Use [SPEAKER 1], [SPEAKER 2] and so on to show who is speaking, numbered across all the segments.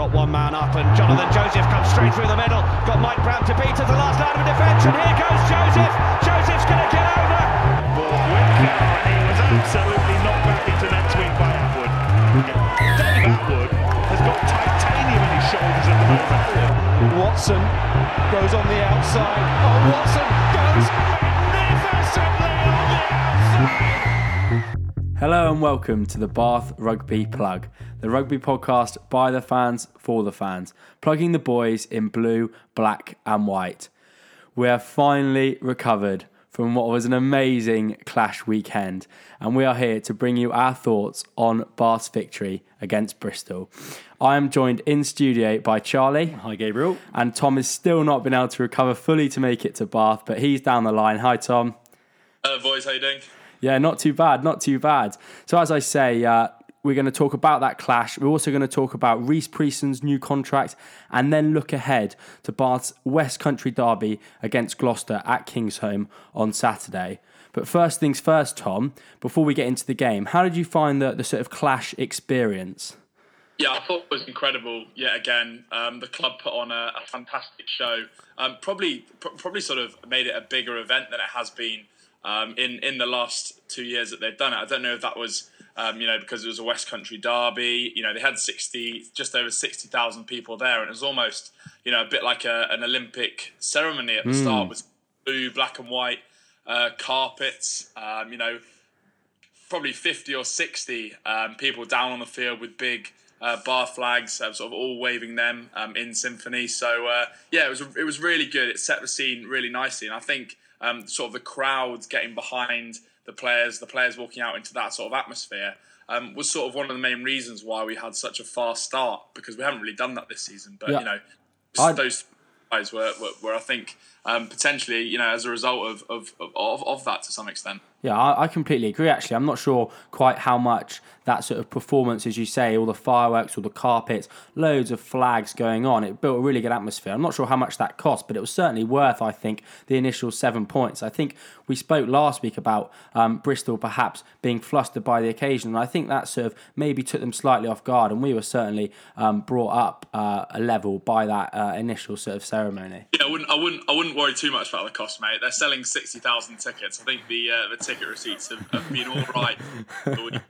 [SPEAKER 1] got one man up, and Jonathan Joseph comes straight through the middle. Got Mike Brown to beat at the last line of defence, and here goes Joseph. Joseph's going to get over.
[SPEAKER 2] Ball Whitcow, and he was absolutely knocked back into net swing by Attwood. Dave Attwood has got titanium in his shoulders at the moment.
[SPEAKER 3] Watson goes on the outside. Oh, Watson goes magnificently on the outside.
[SPEAKER 4] Hello and welcome to the Bath Rugby Plug, the rugby podcast by the fans for the fans, plugging the boys in blue, black, and white. We have finally recovered from what was an amazing clash weekend, and we are here to bring you our thoughts on Bath's victory against Bristol. I am joined in studio by Charlie.
[SPEAKER 5] Hi, Gabriel.
[SPEAKER 4] And Tom has still not been able to recover fully to make it to Bath, but he's down the line. Hi, Tom.
[SPEAKER 6] Hello, boys. How you doing?
[SPEAKER 4] Yeah, not too bad, not too bad. So, as I say, uh, we're going to talk about that clash. We're also going to talk about Rhys Priestland's new contract and then look ahead to Bath's West Country derby against Gloucester at Kingsholm on Saturday. But first things first, Tom, before we get into the game, how did you find the, the sort of clash experience?
[SPEAKER 6] Yeah, I thought it was incredible. Yet again, um, the club put on a, a fantastic show. Um, probably, pr- probably sort of made it a bigger event than it has been um, in in the last two years that they've done it. I don't know if that was um, you know because it was a West Country derby. You know they had sixty, just over sixty thousand people there, and it was almost you know a bit like a, an Olympic ceremony at the mm. start with blue, black and white uh, carpets. Um, you know, probably fifty or sixty um, people down on the field with big. Uh, bar flags, uh, sort of all waving them um, in symphony. So uh, yeah, it was it was really good. It set the scene really nicely, and I think um, sort of the crowds getting behind the players, the players walking out into that sort of atmosphere. Um, was sort of one of the main reasons why we had such a fast start because we haven't really done that this season. But yeah. you know, those guys were, were, were I think um, potentially you know as a result of of, of of that to some extent.
[SPEAKER 4] Yeah, I, I completely agree. Actually, I'm not sure quite how much that sort of performance, as you say, all the fireworks, all the carpets, loads of flags going on. It built a really good atmosphere. I'm not sure how much that cost, but it was certainly worth, I think, the initial seven points. I think we spoke last week about um, Bristol perhaps being flustered by the occasion, and I think that sort of maybe took them slightly off guard, and we were certainly um, brought up uh, a level by that uh, initial sort of ceremony.
[SPEAKER 6] Yeah, I wouldn't, I wouldn't, I wouldn't worry too much about the cost, mate. They're selling sixty thousand tickets. I think the uh, the ticket receipts have, have been all right.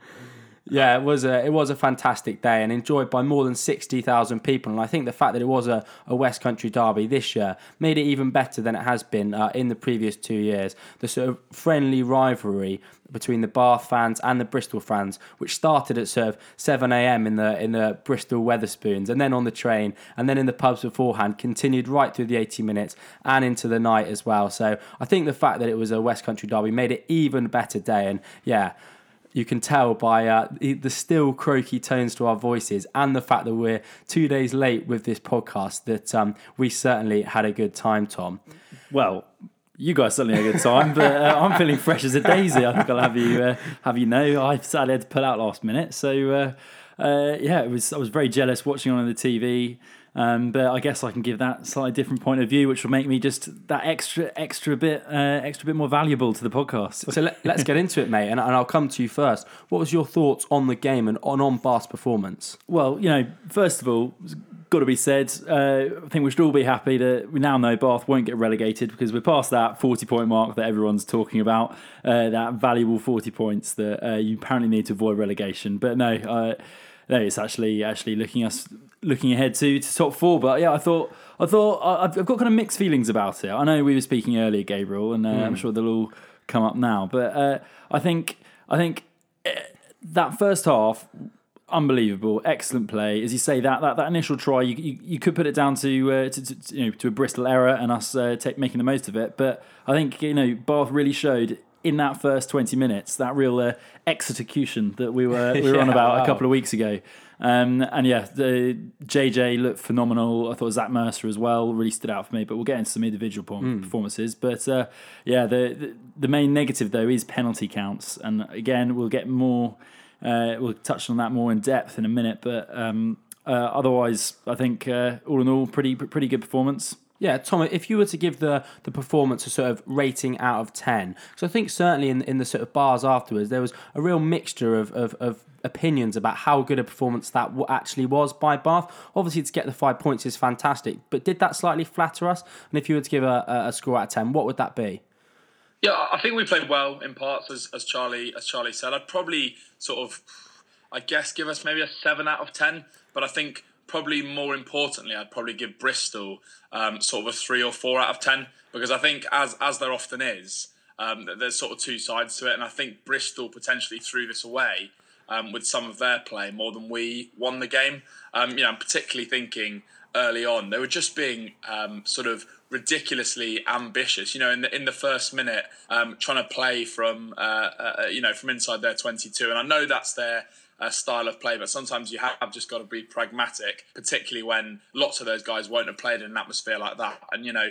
[SPEAKER 4] Yeah, it was a it was a fantastic day and enjoyed by more than sixty thousand people. And I think the fact that it was a, a West Country derby this year made it even better than it has been uh, in the previous two years. The sort of friendly rivalry between the Bath fans and the Bristol fans, which started at sort of seven a.m. in the in the Bristol Wetherspoons, and then on the train, and then in the pubs beforehand, continued right through the eighty minutes and into the night as well. So I think the fact that it was a West Country derby made it even better day. And yeah you can tell by uh, the still croaky tones to our voices and the fact that we're two days late with this podcast that um, we certainly had a good time, Tom.
[SPEAKER 5] Well, you guys certainly had a good time, but uh, I'm feeling fresh as a daisy. I think I'll have you uh, have you know I sadly had to pull out last minute, so uh, uh, yeah, it was I was very jealous watching on the TV. Um, but I guess I can give that slightly different point of view, which will make me just that extra, extra bit, uh, extra bit more valuable to the podcast.
[SPEAKER 4] So let, us get into it, mate, and, and, I'll come to you first. What was your thoughts on the game and on on Bath's performance?
[SPEAKER 5] Well, you know, first of all, got to be said. Uh, I think we should all be happy that we now know Bath won't get relegated because we're past that forty-point mark that everyone's talking about. Uh, that valuable forty points that uh, you apparently need to avoid relegation. But no, no, it's actually actually looking us looking ahead to, to top four. But yeah, I thought I thought I've got kind of mixed feelings about it. I know we were speaking earlier, Gabriel, and uh, mm. I'm sure they'll all come up now. But uh, I think I think eh, that first half. Unbelievable, excellent play. As you say, that that, that initial try, you, you, you could put it down to, uh, to, to, you know to a Bristol error and us uh, take, making the most of it. But I think you know Bath really showed in that first 20 minutes, that real uh, execution that we were we were yeah, on about wow. a couple of weeks ago. Um, and yeah, the JJ looked phenomenal. I thought Zach Mercer as well really stood out for me. But we'll get into some individual mm. performances. But uh, yeah, the, the, the main negative though is penalty counts, and again we'll get more. Uh, we'll touch on that more in depth in a minute. But um, uh, otherwise, I think uh, all in all, pretty pretty good performance.
[SPEAKER 4] Yeah, Tom, if you were to give the, the performance a sort of rating out of 10, because I think certainly in, in the sort of bars afterwards, there was a real mixture of, of, of opinions about how good a performance that actually was by Bath. Obviously, to get the five points is fantastic, but did that slightly flatter us? And if you were to give a, a score out of 10, what would that be?
[SPEAKER 6] Yeah, I think we played well in parts, as, as Charlie as Charlie said. I'd probably sort of, I guess, give us maybe a seven out of ten. But I think probably more importantly, I'd probably give Bristol um, sort of a three or four out of ten because I think as as there often is, um, there's sort of two sides to it, and I think Bristol potentially threw this away um, with some of their play more than we won the game. Um, you know, I'm particularly thinking early on they were just being um, sort of ridiculously ambitious. You know, in the in the first minute, um, trying to play from uh, uh, you know from inside their 22, and I know that's their uh, style of play. But sometimes you have just got to be pragmatic, particularly when lots of those guys won't have played in an atmosphere like that. And you know,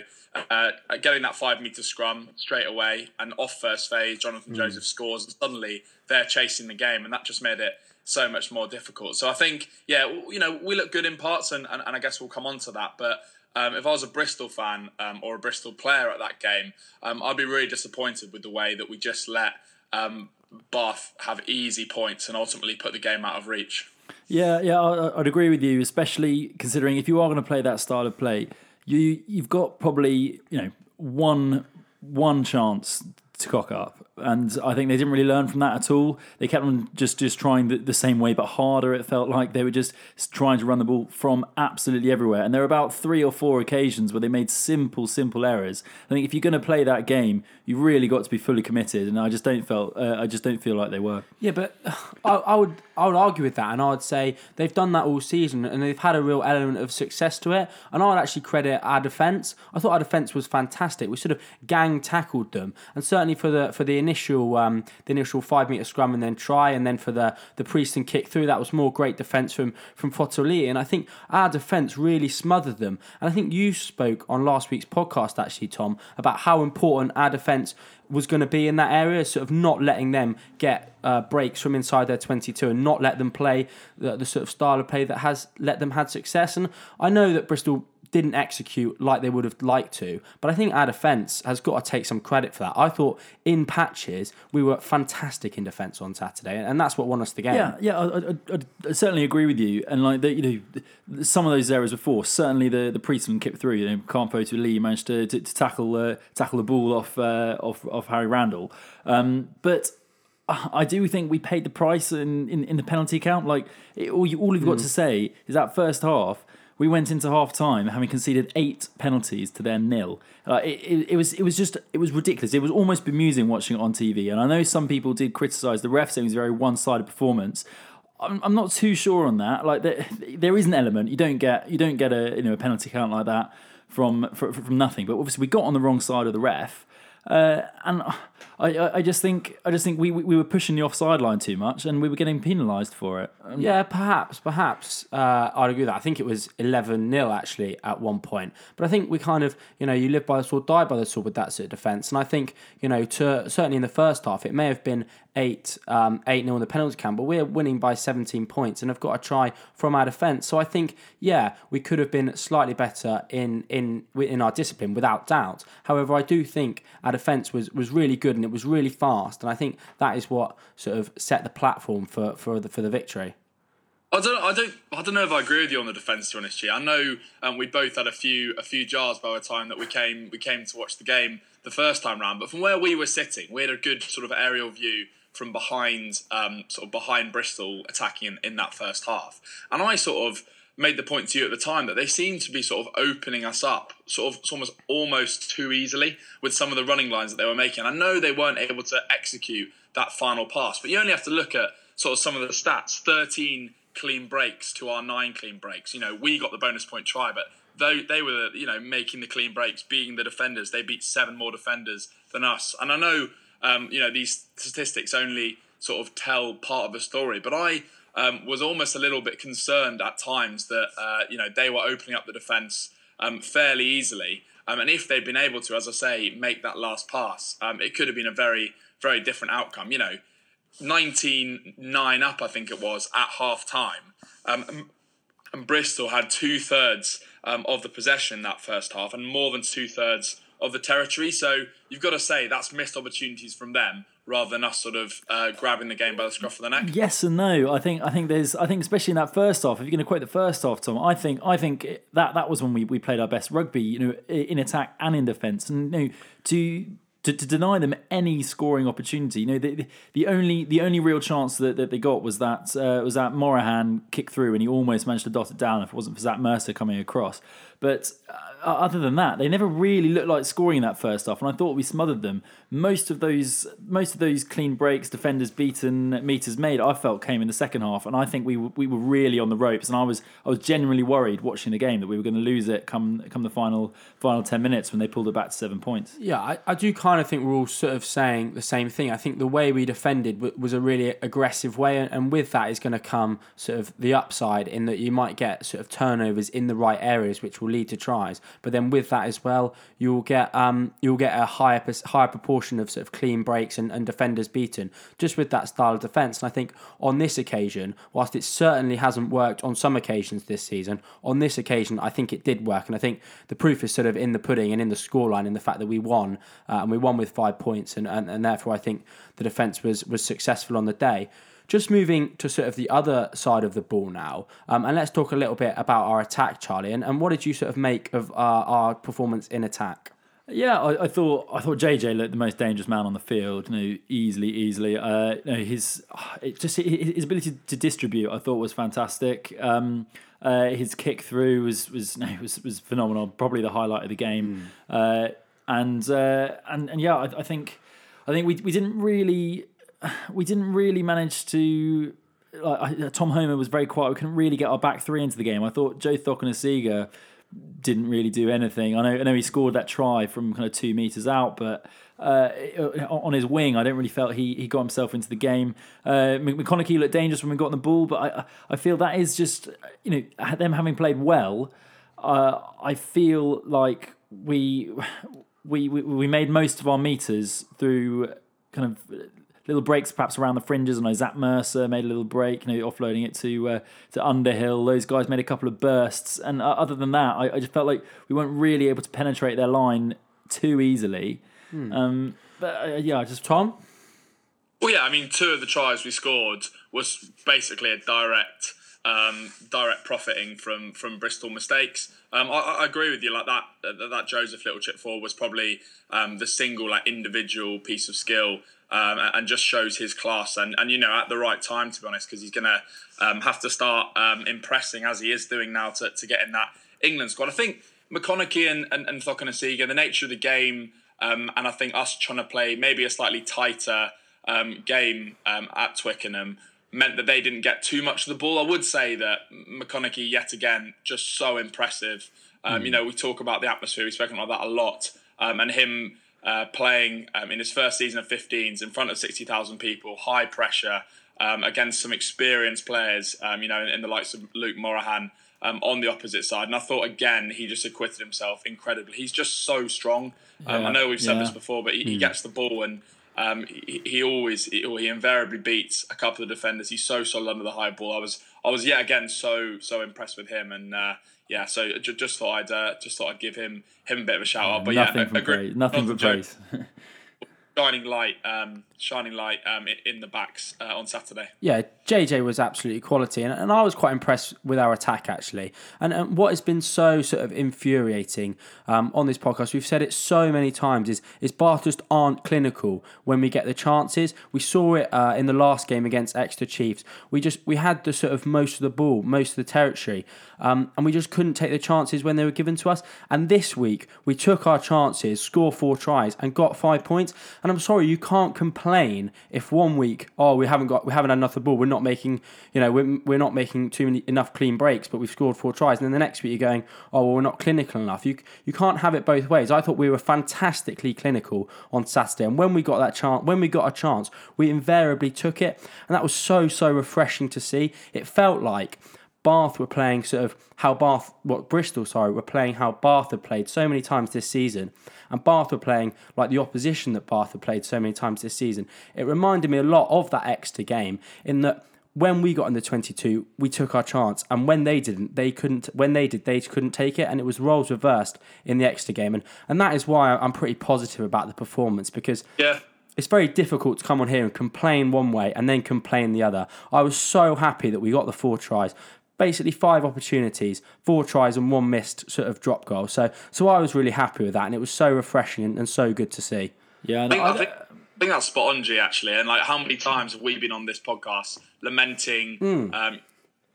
[SPEAKER 6] uh, getting that five meter scrum straight away and off first phase, Jonathan mm. Joseph scores, and suddenly they're chasing the game, and that just made it so much more difficult. So I think, yeah, you know, we look good in parts, and, and, and I guess we'll come on to that, but. Um, if I was a Bristol fan um, or a Bristol player at that game, um, I'd be really disappointed with the way that we just let um, Bath have easy points and ultimately put the game out of reach.
[SPEAKER 5] Yeah, yeah, I'd agree with you, especially considering if you are going to play that style of play, you you've got probably you know one one chance to cock up. And I think they didn't really learn from that at all. They kept on just, just trying the, the same way, but harder. It felt like they were just trying to run the ball from absolutely everywhere. And there were about three or four occasions where they made simple, simple errors. I think if you're going to play that game, you really got to be fully committed. And I just don't felt, uh, I just don't feel like they were.
[SPEAKER 4] Yeah, but I, I would, I would argue with that, and I would say they've done that all season, and they've had a real element of success to it. And I would actually credit our defence. I thought our defence was fantastic. We sort of gang tackled them, and certainly for the for the initial um, the initial five meter scrum and then try, and then for the the Priestland kick through, that was more great defence from from Fotuali'i. And I think our defence really smothered them. And I think you spoke on last week's podcast actually, Tom, about how important our defence was going to be in that area, sort of not letting them get uh, breaks from inside their 22 and not let them play the, the sort of style of play that has let them had success. And I know that Bristol didn't execute like they would have liked to. But I think our defence has got to take some credit for that. I thought in patches we were fantastic in defence on Saturday, and that's what won us the game.
[SPEAKER 5] Yeah, yeah, I, I, I certainly agree with you. And like the, you know, some of those errors before, certainly the the Priestland kick through. You know, Kahn Fotuali'i managed to, to, to tackle uh, tackle the ball off uh, off Harry Randall, um, but. I do think we paid the price in, in, in the penalty count. Like it, all, you, all you've got mm. to say is that first half we went into half time having conceded eight penalties to their nil. Uh, it, it, it, was it was just it was ridiculous. It was almost bemusing watching it on TV. And I know some people did criticise the ref saying it was a very one sided performance. I'm, I'm not too sure on that. Like there, there is an element you don't get you don't get a you know a penalty count like that from from, from nothing. But obviously we got on the wrong side of the ref. Uh, and I, I just think I just think we, we were pushing the offside line too much, and we were getting penalised for it.
[SPEAKER 4] Um, yeah, perhaps, perhaps uh, I'd agree with that. I think it was eleven 0 actually at one point, but I think we kind of you know you live by the sword, die by the sword with that sort of defence, and I think you know to certainly in the first half it may have been eight um, eight nil in the penalty count, but we're winning by seventeen points and have got a try from our defence. So I think yeah we could have been slightly better in in in our discipline without doubt. However, I do think our defence was was really good and it was really fast, and I think that is what sort of set the platform for for the for the victory.
[SPEAKER 6] I don't, I don't, I don't know if I agree with you on the defence. To be honest, I know um, we both had a few, a few jars by the time that we came, we came to watch the game the first time round. But from where we were sitting, we had a good sort of aerial view from behind, um, sort of behind Bristol attacking in, in that first half. And I sort of made the point to you at the time that they seemed to be sort of opening us up, sort of almost almost too easily with some of the running lines that they were making. I know they weren't able to execute that final pass, but you only have to look at sort of some of the stats: thirteen clean breaks to our nine clean breaks. You know, we got the bonus point try, but though they were you know making the clean breaks, being the defenders, they beat seven more defenders than us. And I know um, you know these statistics only sort of tell part of the story, but I um, was almost a little bit concerned at times that uh, you know they were opening up the defence um, fairly easily, um, and if they'd been able to, as I say, make that last pass, um, it could have been a very very different outcome. You know, 19-9 up, I think it was at half time. Um, and Bristol had two thirds um, of the possession that first half and more than two thirds of the territory. So you've got to say that's missed opportunities from them rather than us sort of uh, grabbing the game by the scruff of the neck.
[SPEAKER 5] Yes and no. I think I think there's I think especially in that first half. If you're going to quote the first half, Tom, I think I think that that was when we, we played our best rugby. You know, in attack and in defence, and you know, to to, to deny them any scoring opportunity. You know, the, the only the only real chance that, that they got was that uh, was that Morahan kick through, and he almost managed to dot it down if it wasn't for Zach Mercer coming across. But uh, Uh, other than that, they never really looked like scoring that first half, and I thought we smothered them. Most of those most of those clean breaks, defenders beaten, meters made, I felt came in the second half, and I think we we were really on the ropes, and I was I was genuinely worried watching the game that we were going to lose it come come the final final ten minutes when they pulled it back to seven points.
[SPEAKER 4] Yeah, I, I do kind of think we're all sort of saying the same thing. I think the way we defended was a really aggressive way, and with that is going to come sort of the upside in that you might get sort of turnovers in the right areas, which will lead to tries. But then with that as well, you'll get um, you'll get a higher higher proportion of sort of clean breaks and, and defenders beaten just with that style of defence. And I think on this occasion, whilst it certainly hasn't worked on some occasions this season, on this occasion I think it did work. And I think the proof is sort of in the pudding and in the scoreline, in the fact that we won uh, and we won with five points, and, and, and therefore I think the defence was was successful on the day. Just moving to sort of the other side of the ball now, um, and let's talk a little bit about our attack, Charlie. And, and what did you sort of make of our, our performance in attack?
[SPEAKER 5] Yeah, I, I, thought I thought JJ looked the most dangerous man on the field. You know, easily, easily. Uh, you know, his just his ability to distribute, I thought was fantastic. Um, uh, his kick through was was no, was was phenomenal. Probably the highlight of the game. Mm. Uh, and uh, and and yeah, I, I think I think we we didn't really we didn't really manage to. Like, Tom Homer was very quiet. We couldn't really get our back three into the game. I thought Joe Cokanasiga didn't really do anything. I know, I know he scored that try from kind of two meters out, but uh, on his wing, I don't really felt he, he got himself into the game. Uh, McConnochie looked dangerous when we got on the ball, but I I feel that is just you know them having played well. Uh, I feel like we, we we we made most of our meters through kind of little breaks perhaps around the fringes. I know Zach Mercer made a little break, you know, offloading it to uh, to Underhill. Those guys made a couple of bursts, and uh, other than that, I, I, just felt like we weren't really able to penetrate their line too easily. Hmm. Um, but uh, yeah, just Tom.
[SPEAKER 6] Well, yeah, I mean, two of the tries we scored was basically a direct um, direct profiting from from Bristol mistakes. Um, I, I, agree with you. Like that, that, that Joseph Little chip forward was probably um, the single like individual piece of skill um, and just shows his class and, and you know at the right time to be honest because he's going to um, have to start um, impressing as he is doing now to, to get in that England squad. I think McConnochie and, and, and Cokanasiga, the nature of the game um, and I think us trying to play maybe a slightly tighter um, game um, at Twickenham meant that they didn't get too much of the ball. I would say that McConnochie yet again just so impressive. Mm. You know we talk about the atmosphere, we've spoken about that a lot, and him uh, playing um, in his first season of 15s in front of 60,000 people, high pressure um, against some experienced players, um, you know, in, in, the likes of Luke Morahan um, on the opposite side. And I thought, again, he just acquitted himself incredibly. He's just so strong. Um, yeah, I know we've said yeah. this before, but he, mm. he, hmm. gets the ball and um, he, he, always, he, he, invariably beats a couple of defenders. He's so solid under the high ball. I was, I was yet again so, so impressed with him. And uh, yeah, so just thought I'd uh, just thought I'd give him him a bit of a shout out. But
[SPEAKER 5] nothing
[SPEAKER 6] yeah,
[SPEAKER 5] praise. Nothing but praise.
[SPEAKER 6] shining light, um, shining light um, in the backs uh, on Saturday.
[SPEAKER 4] Yeah, JJ was absolutely quality, and, and I was quite impressed with our attack actually. And, and what has been so sort of infuriating um, on this podcast, we've said it so many times, is is Bath just aren't clinical when we get the chances. We saw it uh, in the last game against Exeter Chiefs. We just we had the sort of most of the ball, most of the territory, um, and we just couldn't take the chances when they were given to us. And this week we took our chances, scored four tries, and got five points. And I'm sorry, you can't complain if one week, oh, we haven't got, we haven't had enough of the ball. We're not making, you know, we're, we're not making too many enough clean breaks, but we've scored four tries. And then the next week you're going, oh, well, we're not clinical enough. You you can't have it both ways. I thought we were fantastically clinical on Saturday, and when we got that chance, when we got a chance, we invariably took it, and that was so so refreshing to see. It felt like Bath were playing sort of how Bath, what Bristol, sorry, were playing how Bath had played so many times this season, and Bath were playing like the opposition that Bath had played so many times this season. It reminded me a lot of that Exeter game in that when we got in the 22, we took our chance, and when they didn't, they couldn't. When they did, they couldn't take it, and it was roles reversed in the Exeter game, and and that is why I'm pretty positive about the performance because
[SPEAKER 6] Yeah.
[SPEAKER 4] it's very difficult to come on here and complain one way and then complain the other. I was so happy that we got the four tries. Basically, five opportunities, four tries, and one missed sort of drop goal. So, so I was really happy with that, and it was so refreshing and, and so good to see.
[SPEAKER 5] Yeah,
[SPEAKER 6] I think,
[SPEAKER 5] I,
[SPEAKER 6] I, think, I think that's spot on, G, actually. And like, how many times have we been on this podcast lamenting, um,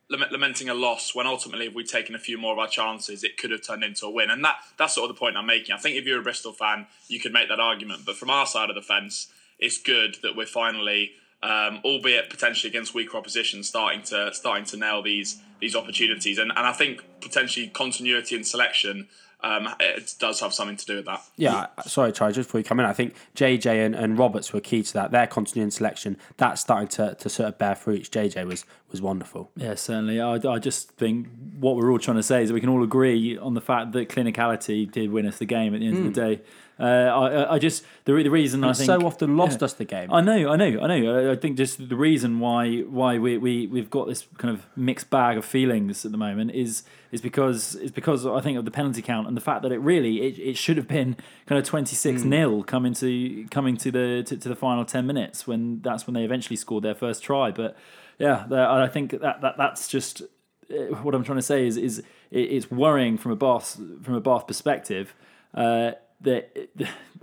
[SPEAKER 6] lamenting a loss when ultimately, if we'd taken a few more of our chances, it could have turned into a win. And that that's sort of the point I'm making. I think if you're a Bristol fan, you could make that argument. But from our side of the fence, it's good that we're finally, um, albeit potentially against weaker opposition, starting to starting to nail these these opportunities. And and I think potentially continuity and selection. Um, it does have something to do with that.
[SPEAKER 4] Yeah, sorry, Charlie, just before you come in, I think JJ and, and Roberts were key to that. Their continuity and selection, that's starting to, to sort of bear fruit. JJ was was wonderful.
[SPEAKER 5] Yeah, certainly. I, I just think what we're all trying to say is that we can all agree on the fact that clinicality did win us the game at the end of the day. Uh, I, I- just the, the reason I think
[SPEAKER 4] so often lost
[SPEAKER 5] Yeah.
[SPEAKER 4] us the game.
[SPEAKER 5] I know, I know, I know. I- I think just the reason why why we, we we've got this kind of mixed bag of feelings at the moment is is because is because I think of the penalty count and the fact that it really it, it should have been kind of twenty six
[SPEAKER 4] Hmm.
[SPEAKER 5] 0 coming to coming to the to, to the final ten minutes when that's when they eventually scored their first try. But yeah, I think that, that that's just uh, what I'm trying to say is is it's worrying from a Bath from a Bath perspective. Uh, that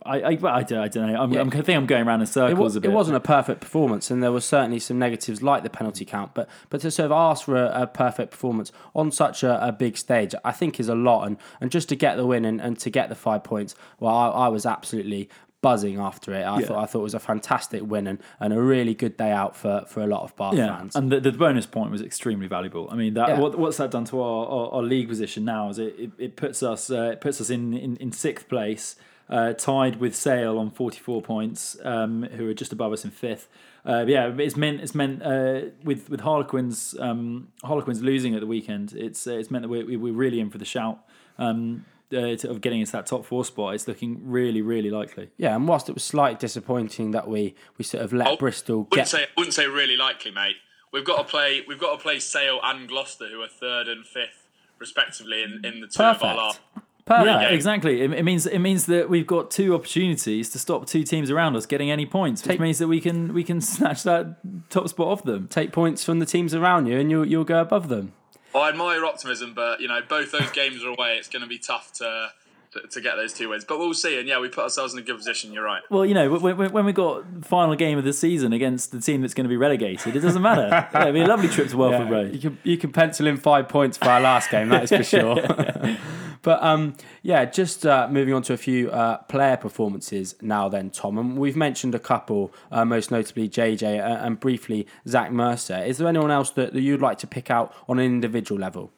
[SPEAKER 5] I, I, I, don't, I don't know. I'm, I'm, I think I'm going around in
[SPEAKER 4] it,
[SPEAKER 5] circles
[SPEAKER 4] was,
[SPEAKER 5] a bit.
[SPEAKER 4] it wasn't a perfect performance, and there were certainly some negatives like the penalty count. But but to sort of ask for a, a perfect performance on such a, a big stage, I think is a lot. And, and just to get the win and, and to get the five points, well, I, I was absolutely buzzing after it. I
[SPEAKER 5] Yeah.
[SPEAKER 4] thought I thought it was a fantastic win and, and a really good day out for, for a lot of Bath
[SPEAKER 5] Yeah,
[SPEAKER 4] fans.
[SPEAKER 5] and the, the bonus point was extremely valuable. I mean, that
[SPEAKER 4] Yeah.
[SPEAKER 5] what, what's that done to our, our, our league position now? Is it, it, it puts us uh, it puts us in, in, in sixth place, uh, tied with Sale on forty four points, um, who are just above us in fifth. Uh, yeah, it's meant it's meant uh, with with Harlequins um, Harlequins losing at the weekend. It's uh, it's meant that we're, we- we're really in for the shout. Um, uh, to, of getting into that top four spot, it's looking really, really likely.
[SPEAKER 4] yeah, and whilst it was slightly disappointing that we, we sort of let
[SPEAKER 6] Oh,
[SPEAKER 4] Bristol
[SPEAKER 6] wouldn't
[SPEAKER 4] get
[SPEAKER 6] say wouldn't say really likely, mate. We've got to play. We've got to play Sale and Gloucester, who are third and fifth, respectively, in, in the two of our
[SPEAKER 4] perfect.
[SPEAKER 6] last.
[SPEAKER 4] Perfect.
[SPEAKER 5] Yeah, exactly. It, it means it means that we've got two opportunities to stop two teams around us getting any points, which
[SPEAKER 4] Take-
[SPEAKER 5] means that we can we can snatch that top spot off them.
[SPEAKER 4] Take points from the teams around you, and you'll you'll go above them.
[SPEAKER 6] I admire your optimism, but you know both those games are away. It's going to be tough to, to to get those two wins, but we'll see. And yeah, we put ourselves in a good position. You're right.
[SPEAKER 5] Well, you know, when, when, when we got final game of the season against the team that's going to be relegated, it doesn't matter. yeah, it'll be a lovely trip to Welford
[SPEAKER 4] Yeah,
[SPEAKER 5] Road.
[SPEAKER 4] You can you can pencil in five points for our last game, that is for sure. but um, yeah, just uh, moving on to a few uh, player performances now. Then Tom, and we've mentioned a couple, uh, most notably JJ uh, and briefly Zach Mercer. Is there anyone else that, that you'd like to pick out on an individual level?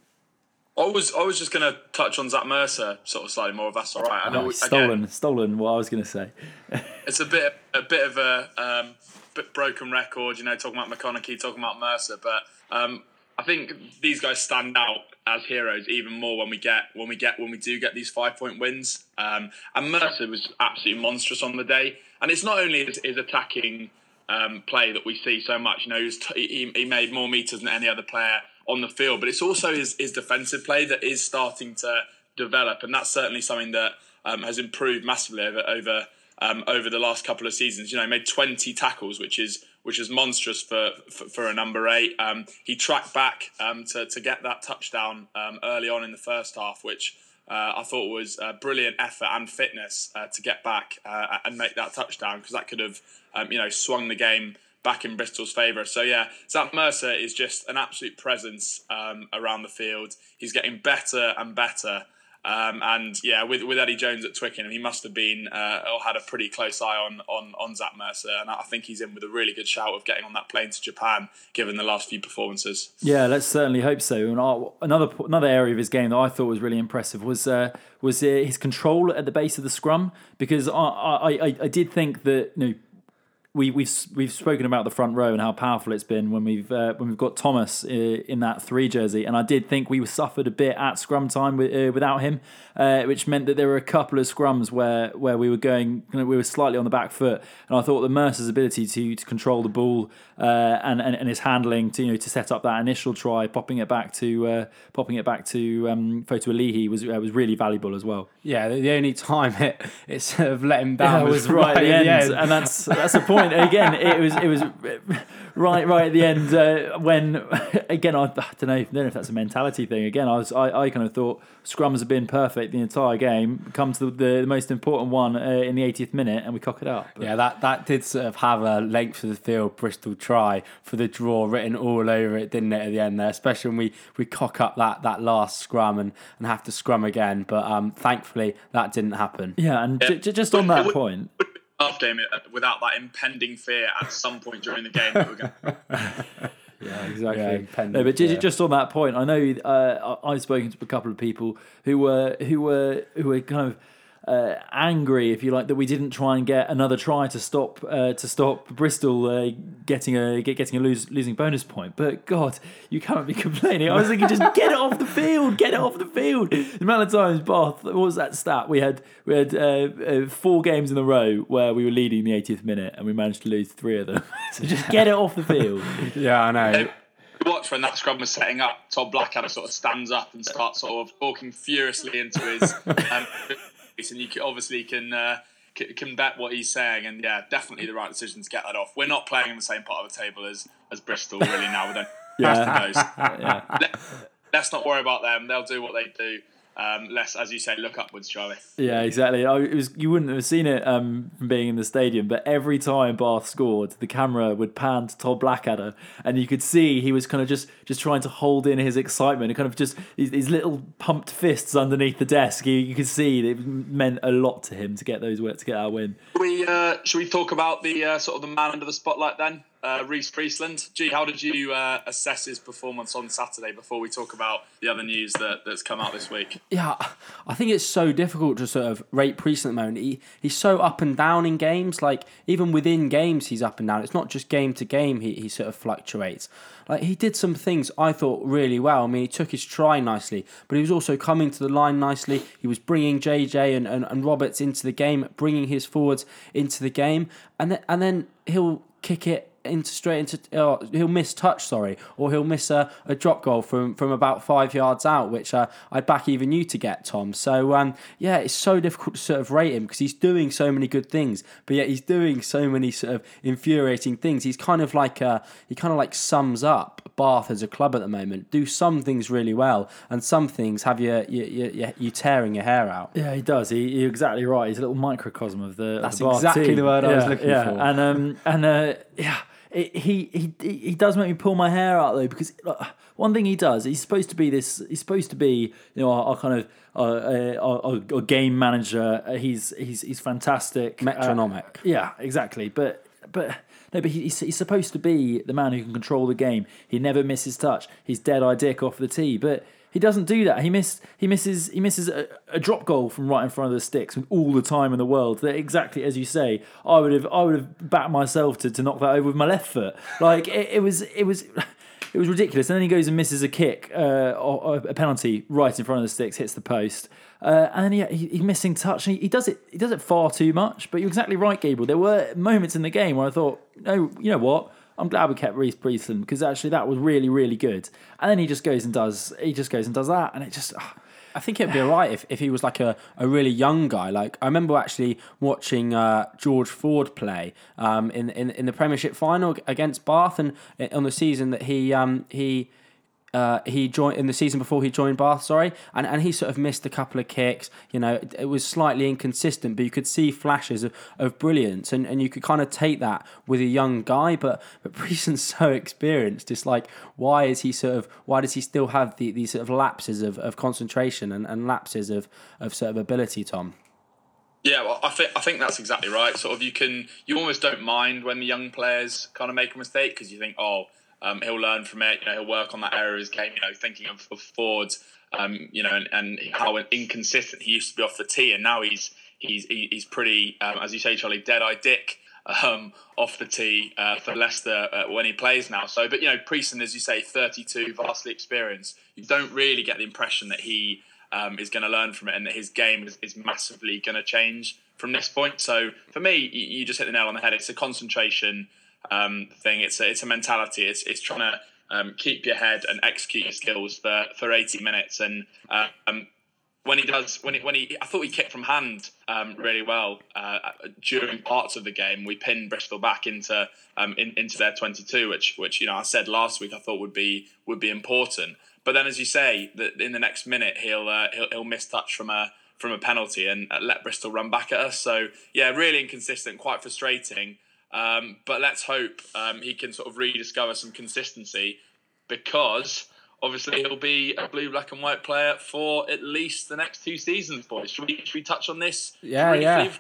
[SPEAKER 6] I was I was just going to touch on Zach Mercer, sort of slightly more. If that's all right. I know
[SPEAKER 5] Oh,
[SPEAKER 6] again,
[SPEAKER 5] stolen, stolen. What I was going to say.
[SPEAKER 6] it's a bit a bit of a um, bit broken record, you know, talking about McConnochie, talking about Mercer, but um, I think these guys stand out as heroes even more when we get when we get when we do get these five point wins. Um, and Mercer was absolutely monstrous on the day, and it's not only his, his attacking um, play that we see so much. You know, he, was t- he, he made more meters than any other player on the field, but it's also his, his defensive play that is starting to develop, and that's certainly something that um, has improved massively over over um, over the last couple of seasons. You know, he made 20 tackles, which is which is monstrous for for, for a number eight. Um, he tracked back um, to to get that touchdown um, early on in the first half, which. Uh, I thought was a brilliant effort and fitness uh, to get back uh, and make that touchdown because that could have, um, you know, swung the game back in Bristol's favour. So yeah, Zach Mercer is just an absolute presence um, around the field. He's getting better and better. Um, and yeah, with, with Eddie Jones at Twickenham, he must have been uh, or had a pretty close eye on, on on Zach Mercer, and I think he's in with a really good shout of getting on that plane to Japan, given the last few performances.
[SPEAKER 5] Yeah, let's certainly hope so. And our- another another area of his game that I thought was really impressive was uh, was uh, his control at the base of the scrum because I I, I, I did think that you know we, we've we've spoken about the front row and how powerful it's been when we've uh, when we've got Thomas uh, in that three jersey, and I did think we suffered a bit at scrum time with, uh, without him, uh, which meant that there were a couple of scrums where where we were going, you know, we were slightly on the back foot, and I thought that Mercer's ability to to control the ball uh, and, and and his handling to you know to set up that initial try, popping it back to uh, popping it back to um, Fotuali'i was was really valuable as well.
[SPEAKER 4] Yeah, the, the only time it, it sort of let him down
[SPEAKER 5] Yeah,
[SPEAKER 4] was,
[SPEAKER 5] was right at the end,
[SPEAKER 4] end.
[SPEAKER 5] and that's that's the point. Again, it was it was right right at the end uh, when again I, I don't know, I don't know if that's a mentality thing. Again, I was I, I kind of thought scrums have been perfect the entire game. Come to the, the, most important one uh, in the 80th minute, and we cock it up. But-
[SPEAKER 4] Yeah, that, that did sort of have a length of the field Bristol try for the draw written all over it, didn't it, at the end there? Especially when we, we cock up that, that last scrum and, and have to scrum again. But um, thankfully, that didn't happen.
[SPEAKER 5] yeah, and j- j- just on that point,
[SPEAKER 6] Half game without that impending fear at some point during the game. That we're going
[SPEAKER 5] Yeah, exactly.
[SPEAKER 4] Yeah, impending
[SPEAKER 5] no, but ju-
[SPEAKER 4] fear.
[SPEAKER 5] just on that point, I know uh, I've spoken to a couple of people who were who were who were kind of. Uh, angry, if you like, that we didn't try and get another try to stop uh, to stop Bristol uh, getting a get, getting a lose, losing bonus point. But God, you can't be complaining. I was thinking, just get it off the field, get it off the field. The amount of times Bath, what was that stat? We had we had uh, uh, four games in a row where we were leading the 80th minute and we managed to lose three of them. so just get it off the field.
[SPEAKER 4] Yeah, I know.
[SPEAKER 6] watch when that scrum was setting up, Todd Blackadder sort of stands up and starts sort of talking furiously into his um, and you can, obviously can uh, c- can bet what he's saying. And yeah, definitely the right decision to get that off. We're not playing in the same part of the table as as Bristol really now. We don't.
[SPEAKER 5] Yeah.
[SPEAKER 6] yeah. Let, let's not worry about them. They'll do what they do. Um, let's, as you say, look upwards, Charlie.
[SPEAKER 5] Yeah, exactly. I, it was you wouldn't have seen it um, from being in the stadium, but every time Bath scored, the camera would pan to Todd Blackadder, and you could see he was kind of just just trying to hold in his excitement, and kind of just his, his little pumped fists underneath the desk. You, you could see that it meant a lot to him to get those to get our win.
[SPEAKER 6] Should we, uh, should we talk about the uh, sort of the man under the spotlight then? Uh, Rhys Priestland. Gee, how did you uh, assess his performance on Saturday before we talk about the other news that, that's come out this week?
[SPEAKER 4] Yeah, I think it's so difficult to sort of rate Priest at the moment. He he's so up and down in games. Like even within games, he's up and down. It's not just game to game. He he sort of fluctuates. Like he did some things I thought really well. I mean, he took his try nicely, but he was also coming to the line nicely. He was bringing JJ and, and, and Roberts into the game, bringing his forwards into the game, and then and then he'll kick it into straight into oh, he'll miss touch sorry or he'll miss a, a drop goal from from about five yards out which uh, I'd back even you to get Tom so um yeah it's so difficult to sort of rate him because he's doing so many good things but yet he's doing so many sort of infuriating things he's kind of like uh he kind of like sums up Bath as a club at the moment do some things really well and some things have you you, you, you tearing your hair out
[SPEAKER 5] Yeah, he does. He, you're exactly right. He's a little microcosm of the. of
[SPEAKER 4] That's
[SPEAKER 5] the Bath
[SPEAKER 4] exactly
[SPEAKER 5] team.
[SPEAKER 4] the word I was
[SPEAKER 5] Yeah,
[SPEAKER 4] looking
[SPEAKER 5] yeah.
[SPEAKER 4] for.
[SPEAKER 5] And um and uh yeah, it, he he he does make me pull my hair out though because uh, one thing he does, he's supposed to be this. He's supposed to be you know our, our kind of uh, uh, our, our, our game manager. Uh, he's he's he's fantastic. Uh,
[SPEAKER 4] Metronomic.
[SPEAKER 5] yeah, exactly. But but no, but he, he's, he's supposed to be the man who can control the game. He never misses touch. He's dead eye dick off the tee, but he doesn't do that. He miss he misses he misses a, a drop goal from right in front of the sticks with all the time in the world. That exactly as you say, I would have I would have backed myself to, to knock that over with my left foot. Like it, it was it was. It was ridiculous, and then he goes and misses a kick, uh, or, a penalty right in front of the sticks, hits the post, uh, and then he, he, he's missing touch. And he, he does it, he does it far too much. But you're exactly right, Gabriel. There were moments in the game where I thought, no, you know what? I'm glad we kept Rhys Priestland because actually that was really, really good. And then he just goes and does, he just goes and does that, and it just. ah,
[SPEAKER 4] I think it'd be alright if, if he was like a, a really young guy. Like I remember actually watching uh, George Ford play um, in, in in the Premiership final against Bath, and on the season that he um, he. Uh, he joined in the season before he joined Bath, sorry, and, and he sort of missed a couple of kicks. You know, it, it was slightly inconsistent, but you could see flashes of, of brilliance, and, and you could kind of take that with a young guy. But but Priestland's so experienced. It's like why is he sort of why does he still have the, these sort of lapses of, of concentration and, and lapses of, of sort of ability, Tom?
[SPEAKER 6] Yeah, well, I think I think that's exactly right. Sort of, you can you almost don't mind when the young players kind of make a mistake because you think, oh, um, he'll learn from it. You know, he'll work on that area of his game. You know, thinking of, of Ford, um, you know, and, and how inconsistent he used to be off the tee, and now he's he's he's pretty, um, as you say, Charlie, dead eye dick. um, off the tee uh, for Leicester uh, when he plays now. So, but you know, Priestland, as you say, 32, vastly experienced. You don't really get the impression that he um, is going to learn from it and that his game is, is massively going to change from this point. So, for me, you, you, just hit the nail on the head. It's a concentration um, thing. It's a, it's a mentality. It's it's trying to um, keep your head and execute your skills for, for 80 minutes. And uh, um, when he does, when he, when he, I thought he kicked from hand um, really well uh, during parts of the game. We pinned Bristol back into um, in, into their 22, which which you know I said last week I thought would be would be important. But then, as you say, that in the next minute he'll uh, he'll, he'll miss touch from a from a penalty and uh, let Bristol run back at us. So yeah, really inconsistent, quite frustrating. Um, but let's hope um, he can sort of rediscover some consistency because obviously he'll be a blue, black, and white player for at least the next two seasons, boys. Should we, should we touch on this?
[SPEAKER 4] Yeah, yeah.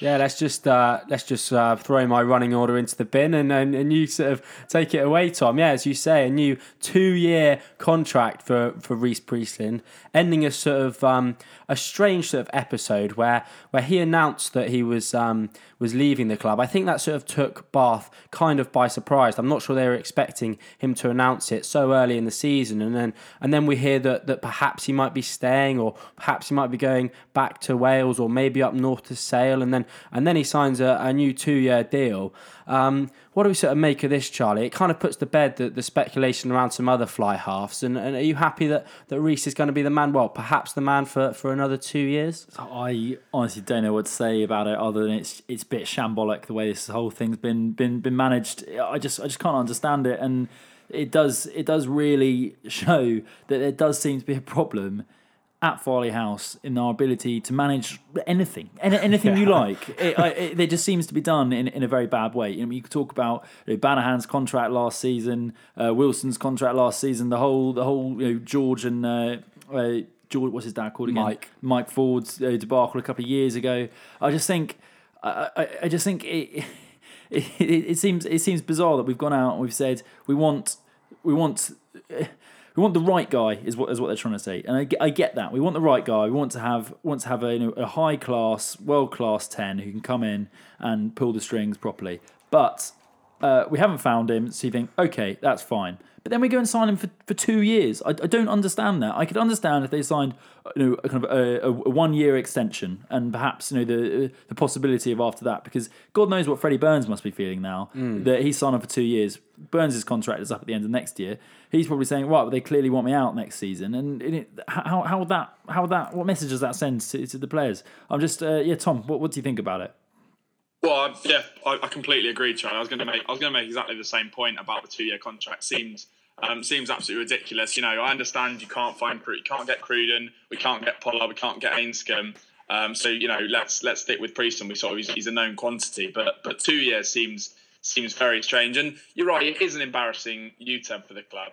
[SPEAKER 4] Yeah, let's just uh, let's just uh, throw my running order into the bin and, and, and you sort of take it away, Tom. Yeah, as you say, a new two year contract for, for Rhys Priestland, ending a sort of um, a strange sort of episode where where he announced that he was um, was leaving the club. I think that sort of took Bath kind of by surprise. I'm not sure they were expecting him to announce it so early in the season, and then and then we hear that that perhaps he might be staying, or perhaps he might be going back to Wales, or maybe up north to Sale, and then and then he signs a, a new two year deal. Um, what do we sort of make of this, Charlie? It kind of puts to bed the, the speculation around some other fly halves. And, and are you happy that, that Rhys is going to be the man, well, perhaps the man for, for another two years?
[SPEAKER 5] I honestly don't know what to say about it other than it's it's a bit shambolic the way this whole thing's been been been managed. I just I just can't understand it and it does it does really show that there does seem to be a problem at Farleigh House in our ability to manage anything, any, anything yeah. you like. It, it, it, just seems to be done in, in a very bad way. You, know, you could talk about you know, Banahan's contract last season, uh, Wilson's contract last season, the whole the whole you know, George and uh, uh, George, what's his dad called again?
[SPEAKER 4] Mike
[SPEAKER 5] Mike Ford's uh, debacle a couple of years ago. I just think I, I, I just think it, it, it seems it seems bizarre that we've gone out and we've said we want we want we want the right guy is what is what they're trying to say. And I, I get that. We want the right guy. We want to have want to have a, you know, a high class world class 10 who can come in and pull the strings properly. But uh, we haven't found him so you think okay that's fine but then we go and sign him for, for two years. I, I don't understand that. I could understand if they signed you know, a kind of a, a, one year extension and perhaps you know the the possibility of after that because God knows what Freddie Burns must be feeling now mm. that he's signed for two years. Burns' contract is up at the end of next year. He's probably saying, "Right, well, they clearly want me out next season." And it, how how would that how would that what message does that send to, to the players? I'm just uh, yeah, Tom. What what do you think about it?
[SPEAKER 6] Well, yeah, I, I completely agree, Charlie. I was going to make I was going to make exactly the same point about the two year contract. Seems um, seems absolutely ridiculous. You know, I understand you can't find you can't get Cruden, we can't get Pollard, we can't get Anscombe. Um, so you know, let's let's stick with Priest, and we sort of he's, he's a known quantity. But but two years seems seems very strange. And you're right, it is an embarrassing U-turn for the club.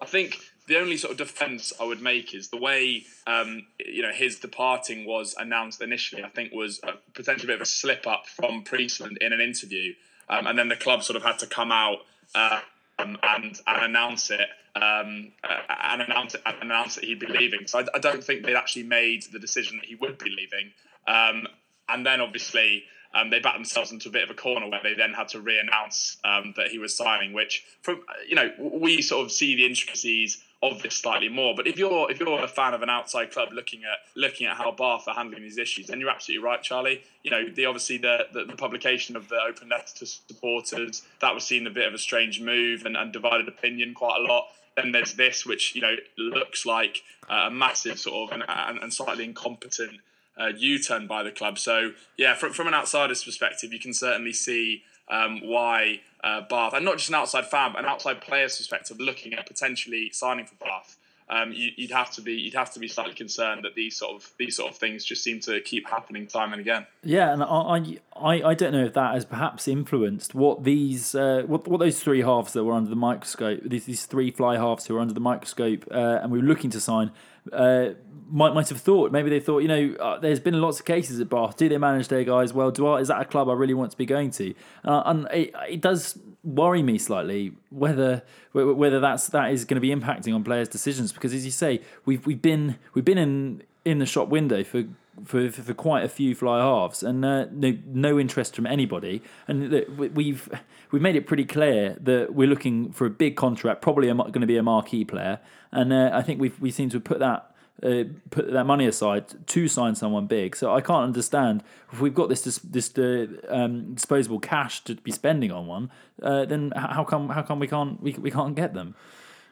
[SPEAKER 6] I think the only sort of defence I would make is the way um, you know his departing was announced initially. I think was a potentially a bit of a slip up from Priestland in an interview, um, and then the club sort of had to come out uh, um, and and announce it. Um, uh, and announce it, and announce that he'd be leaving. So I, I, don't think they'd actually made the decision that he would be leaving. Um, and then obviously um, they backed themselves into a bit of a corner where they then had to re-announce um, that he was signing. Which, from you know, we sort of see the intricacies this slightly more. But if you're if you're a fan of an outside club looking at looking at how Bath are handling these issues, then you're absolutely right, Charlie. You know, the obviously the the, the publication of the open letter to supporters that was seen a bit of a strange move and, and divided opinion quite a lot. Then there's this, which you know looks like a massive sort of and, and slightly incompetent uh, U-turn by the club. So yeah, from from an outsider's perspective, you can certainly see um, why uh, Bath, and not just an outside fan, but an outside player's perspective, looking at potentially signing for Bath. Um, you, would have to be you'd have to be slightly concerned that these sort of these sort of things just seem to keep happening time and again.
[SPEAKER 5] Yeah, and I I, I don't know if that has perhaps influenced what these uh, what what those three halves that were under the microscope these these three fly halves who were under the microscope uh, and we were looking to sign uh, might might have thought. Maybe they thought, you know, uh, there's been lots of cases at Bath. Do they manage their guys well? Do I, is that a club I really want to be going to? Uh, and it, it does worry me slightly whether whether that's that is going to be impacting on players' decisions because, as you say, we've we've been we've been in in the shop window for for, for quite a few fly halves, and uh, no no interest from anybody. And we've we've made it pretty clear that we're looking for a big contract, probably going to be a marquee player, and uh, I think we we seem to have put that. Uh, put that money aside to sign someone big, so I can't understand if we've got this this, this uh, um, disposable cash to be spending on one. Uh, then how come how come we can't we, we can't get them?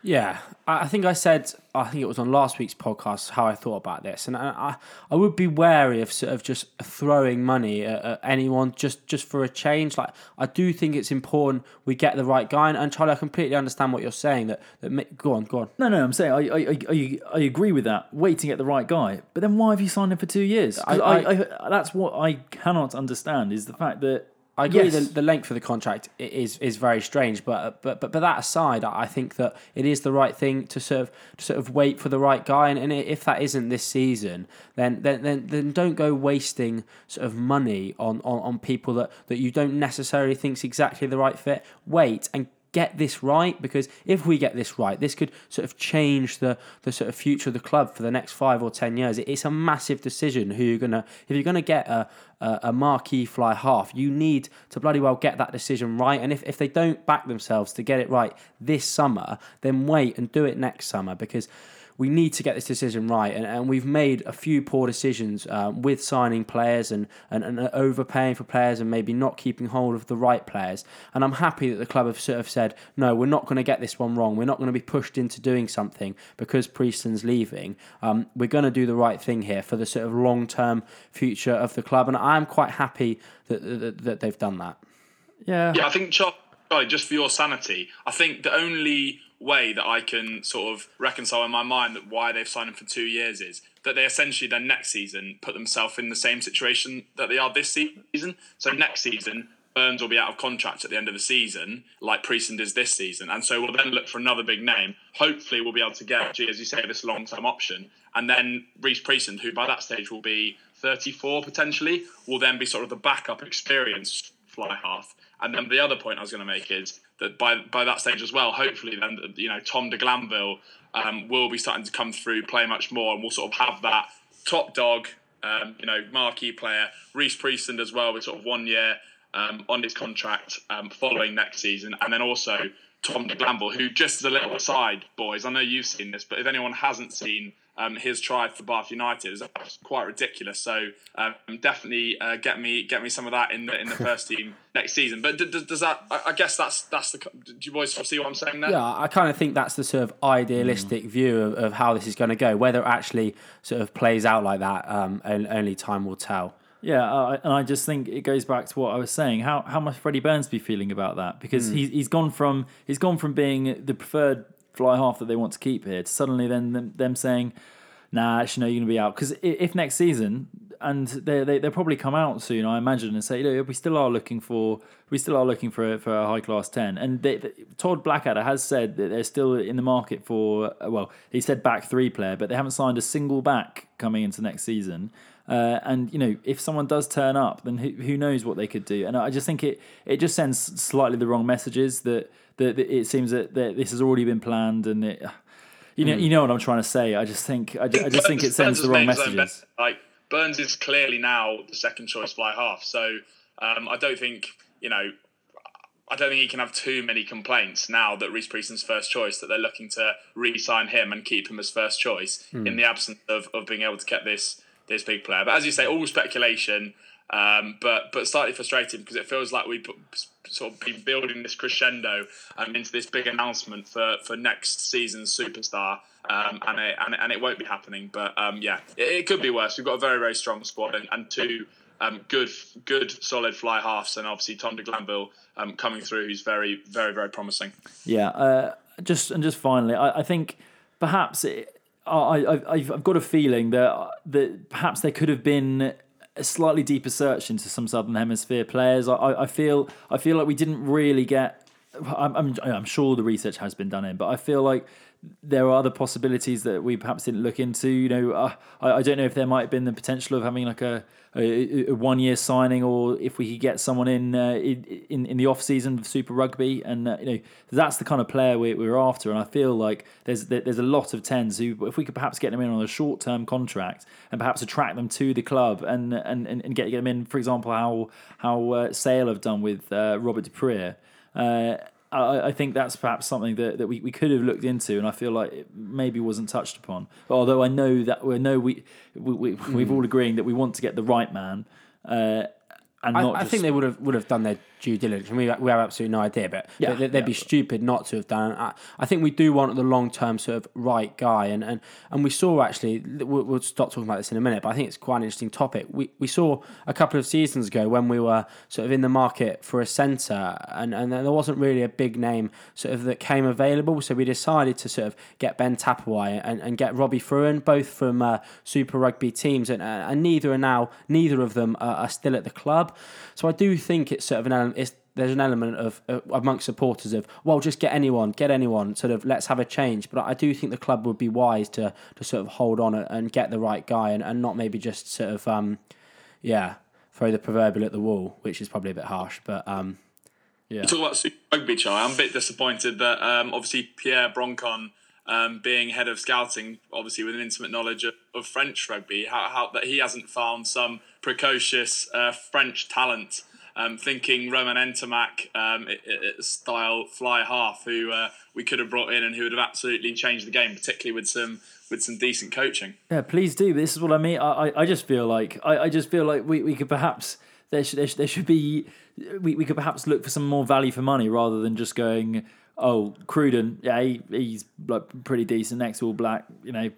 [SPEAKER 4] Yeah, I think I said I think it was on last week's podcast how I thought about this, and I I, would be wary of sort of just throwing money at, at anyone just just for a change. Like I do think it's important we get the right guy, and, and Charlie, I completely understand what you're saying. That that ma- go on, go on.
[SPEAKER 5] No, no, I'm saying I, I, I, I, agree with that. Waiting to get the right guy, but then why have you signed him for two years?
[SPEAKER 4] I,
[SPEAKER 5] I-
[SPEAKER 4] I,
[SPEAKER 5] that's what I cannot understand is the fact that
[SPEAKER 4] I agree.
[SPEAKER 5] Yes.
[SPEAKER 4] The, the length of the contract is is very strange, but but but but that aside, I think that it is the right thing to sort of to sort of wait for the right guy, and, and if that isn't this season, then then then, then don't go wasting sort of money on, on, on people that, that you don't necessarily think's exactly the right fit. Wait and get this right because if we get this right, this could sort of change the the sort of future of the club for the next five or ten years. It's a massive decision who you're gonna if you're gonna get a a, a marquee fly half, you need to bloody well get that decision right. And if, if they don't back themselves to get it right this summer, then wait and do it next summer because we need to get this decision right. And, and we've made a few poor decisions um, with signing players and, and, and overpaying for players and maybe not keeping hold of the right players. And I'm happy that the club have sort of said, no, we're not going to get this one wrong. We're not going to be pushed into doing something because Priestland's leaving. Um, we're going to do the right thing here for the sort of long term future of the club. And I'm quite happy that, that, that they've done that.
[SPEAKER 5] yeah,
[SPEAKER 6] Yeah, I think Char- Charlie, just for your sanity, I think the only way that I can sort of reconcile in my mind that why they've signed him for two years is that they essentially then next season put themselves in the same situation that they are this season. So next season, Burns will be out of contract at the end of the season, like Priestland is this season, and so we'll then look for another big name. Hopefully, we'll be able to get, as you say, this long-term option, and then Rhys Priestland, who by that stage will be 34 potentially, will then be sort of the backup experienced fly half. And then the other point I was going to make is that by by that stage as well, hopefully then you know Tom de Glanville um, will be starting to come through, play much more, and we'll sort of have that top dog, um, you know, marquee player, Rhys Priestland as well, with sort of one year um, on his contract um, following next season, and then also Tom de Glanville, who just as a little aside, boys, I know you've seen this, but if anyone hasn't seen um, his try for Bath United is quite ridiculous. So um, definitely uh, get me get me some of that in the in the first team next season. But d- d- does that? I I guess that's that's the. Do you boys see what I'm saying there?
[SPEAKER 4] Yeah, I kind of think that's the sort of idealistic view of, of how this is going to go. Whether it actually sort of plays out like that, um, on- only time will tell.
[SPEAKER 5] Yeah, uh, and I just think it goes back to what I was saying. How how must Freddie Burns be feeling about that? Because he's he's gone from he's gone from being the preferred fly half that they want to keep here to suddenly then them, them saying, "Nah, actually, no, you're going to be out." Because if next season, and they they they'll probably come out soon, I imagine, and say, "Look, we still are looking for we still are looking for a, for a high class ten." And they, they- Todd Blackadder has said that they're still in the market for well, he said back three player, but they haven't signed a single back coming into next season. Uh, and you know, if someone does turn up, then who, who knows what they could do? And I just think it it just sends slightly the wrong messages that that, that it seems that, that this has already been planned, and it, you know you know what I'm trying to say. I just think I, ju- I just think it sends the wrong
[SPEAKER 6] made his own
[SPEAKER 5] messages.
[SPEAKER 6] Like Burns is clearly now the second choice fly half. So um, I don't think you know. I don't think he can have too many complaints now that Rhys Priestland's first choice that they're looking to re-sign him and keep him as first choice in the absence of, of being able to get this this big player. But as you say, all speculation. Um, but but slightly frustrating because it feels like we've sort of been building this crescendo um, into this big announcement for, for next season's superstar, um, and, it, and it- and it won't be happening. But um, yeah, it, it could be worse. We've got a very very strong squad and, and two um, good good solid fly halves, and obviously Tom de Glanville um, coming through, who's very very very promising.
[SPEAKER 5] Yeah, uh, just and just finally, I, I think perhaps it, I, I've got a feeling that uh, that perhaps there could have been a slightly deeper search into some Southern Hemisphere players. I, I I feel I feel like we didn't really get I'm, I'm, I'm sure the research has been done in, but I feel like there are other possibilities that we perhaps didn't look into. You know, uh, I, I don't know if there might have been the potential of having like a, a, a one year signing, or if we could get someone in uh, in in the off season of Super Rugby, and uh, you know that's the kind of player we, we're after. And I feel like there's there's a lot of tens who, if we could perhaps get them in on a short term contract and perhaps attract them to the club and and, and get, get them in, for example, how how uh, Sale have done with uh, Robert du Preez. Uh, I, I, think that's perhaps something that, that we, we could have looked into, and I feel like it maybe wasn't touched upon. Although I know that we know we, we, we we've all agreeing that we want to get the right man, uh, and
[SPEAKER 4] I,
[SPEAKER 5] not.
[SPEAKER 4] I
[SPEAKER 5] just,
[SPEAKER 4] think they would have would have done their due diligence. We, we have absolutely no idea, but
[SPEAKER 5] Yeah,
[SPEAKER 4] they, would
[SPEAKER 5] yeah.
[SPEAKER 4] be stupid not to have done. I, I think we do want the long term sort of right guy, and, and, and we saw actually. We'll, we'll stop talking about this in a minute, but I think it's quite an interesting topic. We we saw a couple of seasons ago when we were sort of in the market for a centre, and and there wasn't really a big name sort of that came available, so we decided to sort of get Ben Tapuai and, and get Robbie Fruean, both from uh, Super Rugby teams, and uh, and neither are now neither of them are, are still at the club. So I do think it's sort of an element. There's an element of uh, amongst supporters of well, just get anyone, get anyone. Sort of let's have a change. But I do think the club would be wise to to sort of hold on and get the right guy, and, and not maybe just sort of um, yeah, throw the proverbial at the wall, which is probably a bit harsh. But um, yeah,
[SPEAKER 6] You talk about Super Rugby. I'm a bit disappointed that um, obviously Pierre Broncan, um, being head of scouting, obviously with an intimate knowledge of, of French rugby, how, how that he hasn't found some precocious uh, French talent. Um, thinking Romain Ntamack um, style fly half, who uh, we could have brought in and who would have absolutely changed the game, particularly with some with some decent coaching.
[SPEAKER 5] Yeah, please do. This is what I mean. I, I, I just feel like I, I just feel like we, we could perhaps there should, there should there should be we, we could perhaps look for some more value for money rather than just going oh Cruden yeah he, he's like pretty decent next all black you know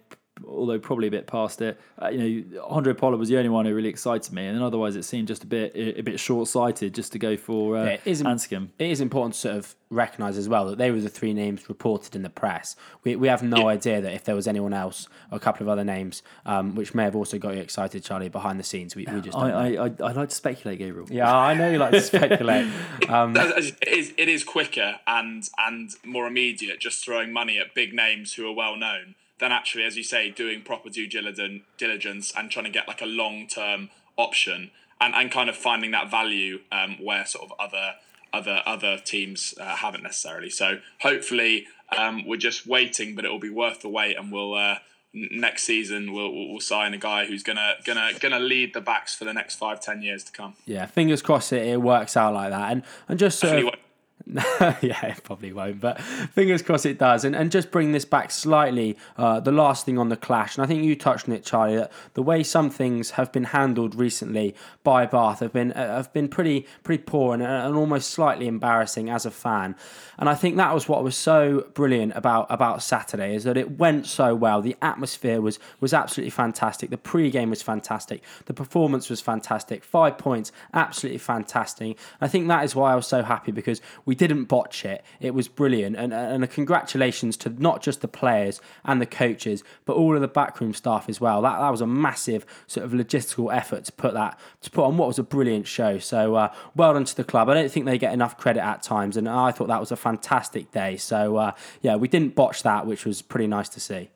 [SPEAKER 5] although probably a bit past it uh, you know Andre Pollard was the only one who really excited me and then otherwise it seemed just a bit a, bit short sighted just to go for uh,
[SPEAKER 4] Yeah, it is-
[SPEAKER 5] Anscombe.
[SPEAKER 4] it is important to sort of recognise as well that they were the three names reported in the press. We, we have no idea that if there was anyone else or a couple of other names, um, which may have also got you excited, Charlie, behind the scenes. We, we just don't know.
[SPEAKER 5] I, I, I, I like to speculate Gabriel
[SPEAKER 4] yeah, I know you like to speculate. Um,
[SPEAKER 6] it is it is quicker and and more immediate just throwing money at big names who are well known than actually, as you say, doing proper due diligence diligence and trying to get like a long term option and, and kind of finding that value um, where sort of other other other teams uh, haven't necessarily. So hopefully um, we're just waiting, but it will be worth the wait, and we'll. Uh, Next season, we'll, we'll sign a guy who's gonna gonna gonna lead the backs for the next five ten years to come.
[SPEAKER 4] yeah, fingers crossed it, it works out like that. And, and just sort of,
[SPEAKER 6] Definitely won't.
[SPEAKER 4] yeah, it probably won't, but fingers crossed it does. And and just bring this back slightly, uh, the last thing on the clash, and I think you touched on it, Charlie, that the way some things have been handled recently by Bath have been uh, have been pretty pretty poor and, and almost slightly embarrassing as a fan. And I think that was what was so brilliant about about Saturday is that it went so well. The atmosphere was was absolutely fantastic. The pre-game was fantastic. The performance was fantastic. Five points, absolutely fantastic. And I think that is why I was so happy because we didn't botch it. It was brilliant, and and a congratulations to not just the players and the coaches, but all of the backroom staff as well. That that was a massive sort of logistical effort to put that to put on what was a brilliant show. So uh, well done to the club. I don't think they get enough credit at times, and I thought that was a fantastic day. So uh, yeah, we didn't botch that, which was pretty nice to see.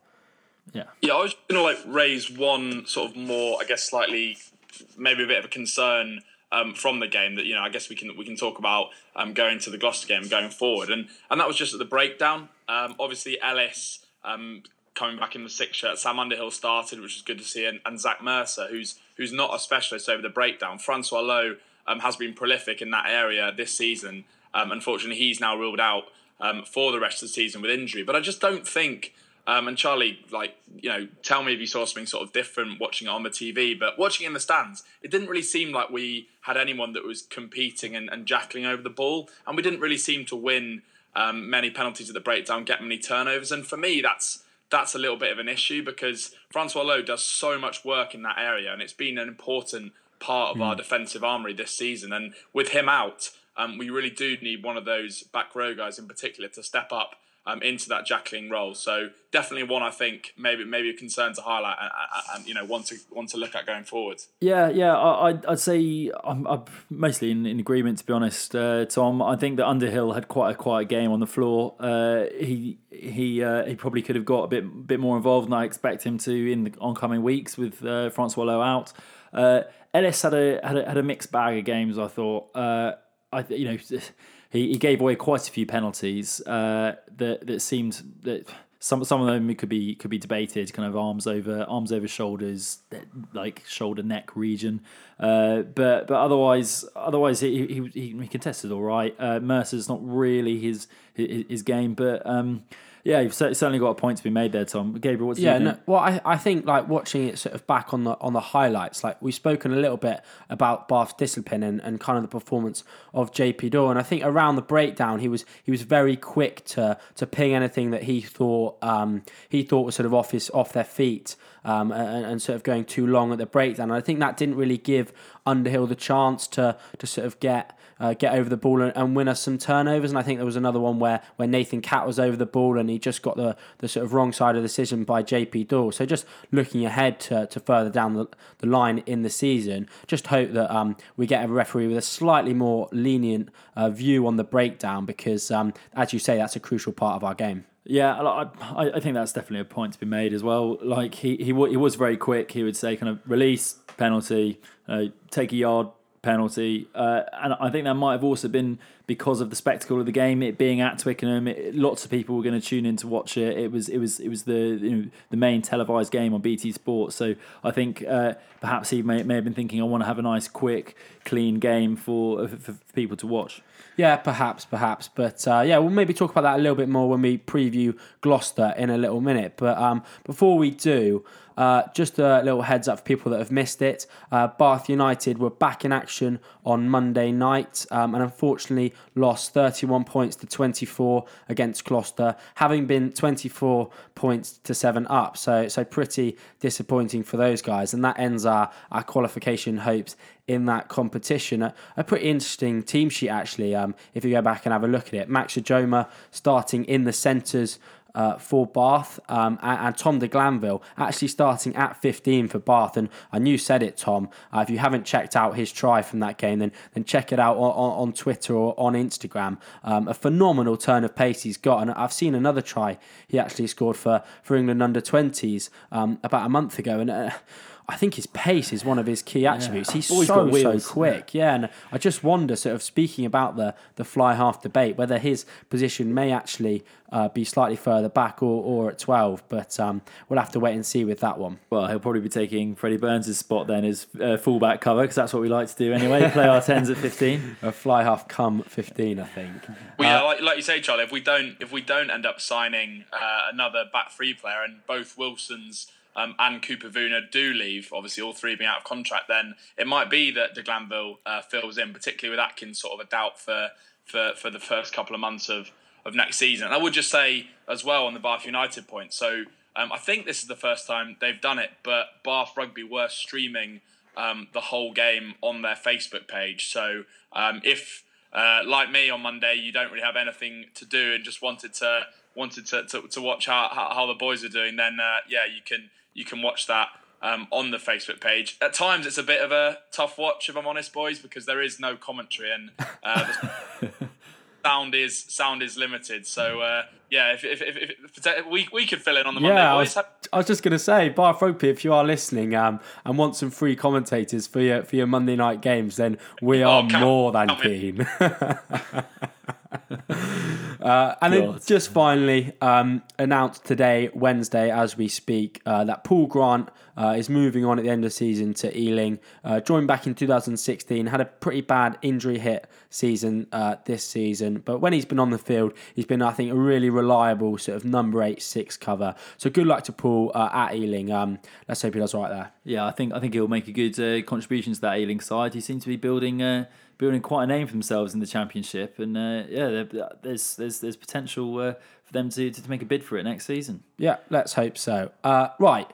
[SPEAKER 5] yeah
[SPEAKER 6] Yeah, I was going to like raise one sort of more, I guess, slightly, maybe a bit of a concern um, from the game that you know I guess we can we can talk about um, going to the Gloucester game going forward, and and that was just at the breakdown. Um, obviously, Ellis um, coming back in the six shirt, Sam Underhill started, which was good to see, and, and Zach Mercer, who's who's not a specialist over the breakdown. Francois Louw um, has been prolific in that area this season. Um, unfortunately, he's now ruled out for the rest of the season with injury. But I just don't think. Um, and Charlie, like, you know, tell me if you saw something sort of different watching it on the TV, but watching it in the stands, it didn't really seem like we had anyone that was competing and, and jackling over the ball. And we didn't really seem to win um, many penalties at the breakdown, get many turnovers. And for me, that's that's a little bit of an issue because Francois Louw does so much work in that area, and it's been an important part of our defensive armory this season. And with him out, um, we really do need one of those back row guys in particular to step up um, into that Jackling role. So definitely one I think maybe maybe a concern to highlight and, and you know want to want to look at going forward.
[SPEAKER 5] Yeah, yeah, I, I'd, I'd say I'm, I'm mostly in, in agreement to be honest, uh, Tom. I think that Underhill had quite a quiet game on the floor. Uh, he he uh, he probably could have got a bit bit more involved than I expect him to in the oncoming weeks with uh, Francois Louw out. Uh, Ellis had a, had a had a mixed bag of games. I thought. Uh, I you know he, he gave away quite a few penalties uh, that that seemed that some some of them could be could be debated, kind of arms over arms over shoulders, like shoulder neck region. Uh, but but otherwise otherwise he he, he, contested all right. Uh, Mercer's not really his his, his game, but. Um, yeah, you've certainly got a point to be made there, Tom. Gabriel, what's
[SPEAKER 4] yeah? No, well, I, I think like watching it sort of back on the on the highlights, like we've spoken a little bit about Bath's discipline and, and kind of the performance of JP Doyle, and I think around the breakdown he was he was very quick to to ping anything that he thought um, he thought was sort of off his off their feet. Um, and, and, sort of going too long at the breakdown. And I think that didn't really give Underhill the chance to to sort of get uh, get over the ball and, and, win us some turnovers. And I think there was another one where, where Nathan Catt was over the ball and he just got the, the sort of wrong side of the decision by JP Doyle. So just looking ahead to, to further down the, the line in the season, just hope that um, we get a referee with a slightly more lenient uh, view on the breakdown because, um, as you say, that's a crucial part of our game.
[SPEAKER 5] Yeah, I, I think that's definitely a point to be made as well. Like he he, he was very quick. He would say kind of release penalty, uh, take a yard, penalty, uh, and I think that might have also been because of the spectacle of the game, it being at Twickenham. It, lots of people were going to tune in to watch it. It was it was it was the you know, the main televised game on BT Sport. So I think uh, perhaps he may, may have been thinking, I want to have a nice, quick, clean game for for, for people to watch.
[SPEAKER 4] Yeah, perhaps, perhaps, but uh, yeah, we'll maybe talk about that a little bit more when we preview Gloucester in a little minute. But um, before we do, uh, just a little heads up for people that have missed it. Uh, Bath United were back in action on Monday night um, and unfortunately lost 31 points to 24 against Gloucester, having been 24 points to 7 up. So, so pretty disappointing for those guys. And that ends our, our qualification hopes in that competition. A, a pretty interesting team sheet, actually, um, if you go back and have a look at it. Max Ojomoh starting in the centres uh, for Bath, um, and, and, Tom de Glanville actually starting at 15 for Bath. And I knew said it, Tom. Uh, if you haven't checked out his try from that game, then then check it out on, on, on Twitter or on Instagram. Um, a phenomenal turn of pace he's got, and I've seen another try he actually scored for for England under 20s um, about a month ago, and. Uh, I think his pace is one of his key attributes. Yeah. He's Always so so quick, yeah. And I just wonder, sort of speaking about the the fly half debate, whether his position may actually uh, be slightly further back or, or at twelve. But um, we'll have to wait and see with that one.
[SPEAKER 5] Well, he'll probably be taking Freddie Burns' spot then as uh, fullback cover because that's what we like to do anyway. Play our tens at fifteen.
[SPEAKER 4] A fly half come fifteen, I think.
[SPEAKER 6] Well, yeah, uh, like, like, you say, Charlie. If we don't if we don't end up signing uh, another back three player and both Wilsons um, and Cooper Vuna do leave, obviously all three being out of contract, then it might be that de Glanville uh, fills in, particularly with Atkins sort of a doubt for, for, for the first couple of months of, of next season. And I would just say as well on the Bath United point, so um, I think this is the first time they've done it, but Bath Rugby were streaming um, the whole game on their Facebook page. So um, if, uh, like me on Monday, you don't really have anything to do and just wanted to wanted to, to, to watch how, how, the boys are doing, then uh, yeah, you can you can watch that um, on the Facebook page. At times, it's a bit of a tough watch, if I'm honest, boys, because there is no commentary and uh, sound is sound is limited. So uh, yeah, if, if, if, if, we we could fill in on the Monday
[SPEAKER 4] yeah, boys. I was, I was just going to say, Rugby, if you are listening um, and want some free commentators for your for your Monday night games, then we oh, are oh, more than keen. uh, and then just finally um, announced today, Wednesday, as we speak, uh, that Paul Grant uh, is moving on at the end of the season to Ealing. Uh, joined back in 2016, had a pretty bad injury hit season uh, this season, but when he's been on the field, he's been, I think, a really reliable sort of number eight six cover. So good luck to Paul uh, at Ealing. Um, let's hope he does right there.
[SPEAKER 5] Yeah, I think I think he'll make a good contribution to that Ealing side. He seems to be building building quite a name for themselves in the championship, and uh, yeah, there's there's there's potential uh, for them to, to make a bid for it next season.
[SPEAKER 4] Yeah, let's hope so. Uh, right.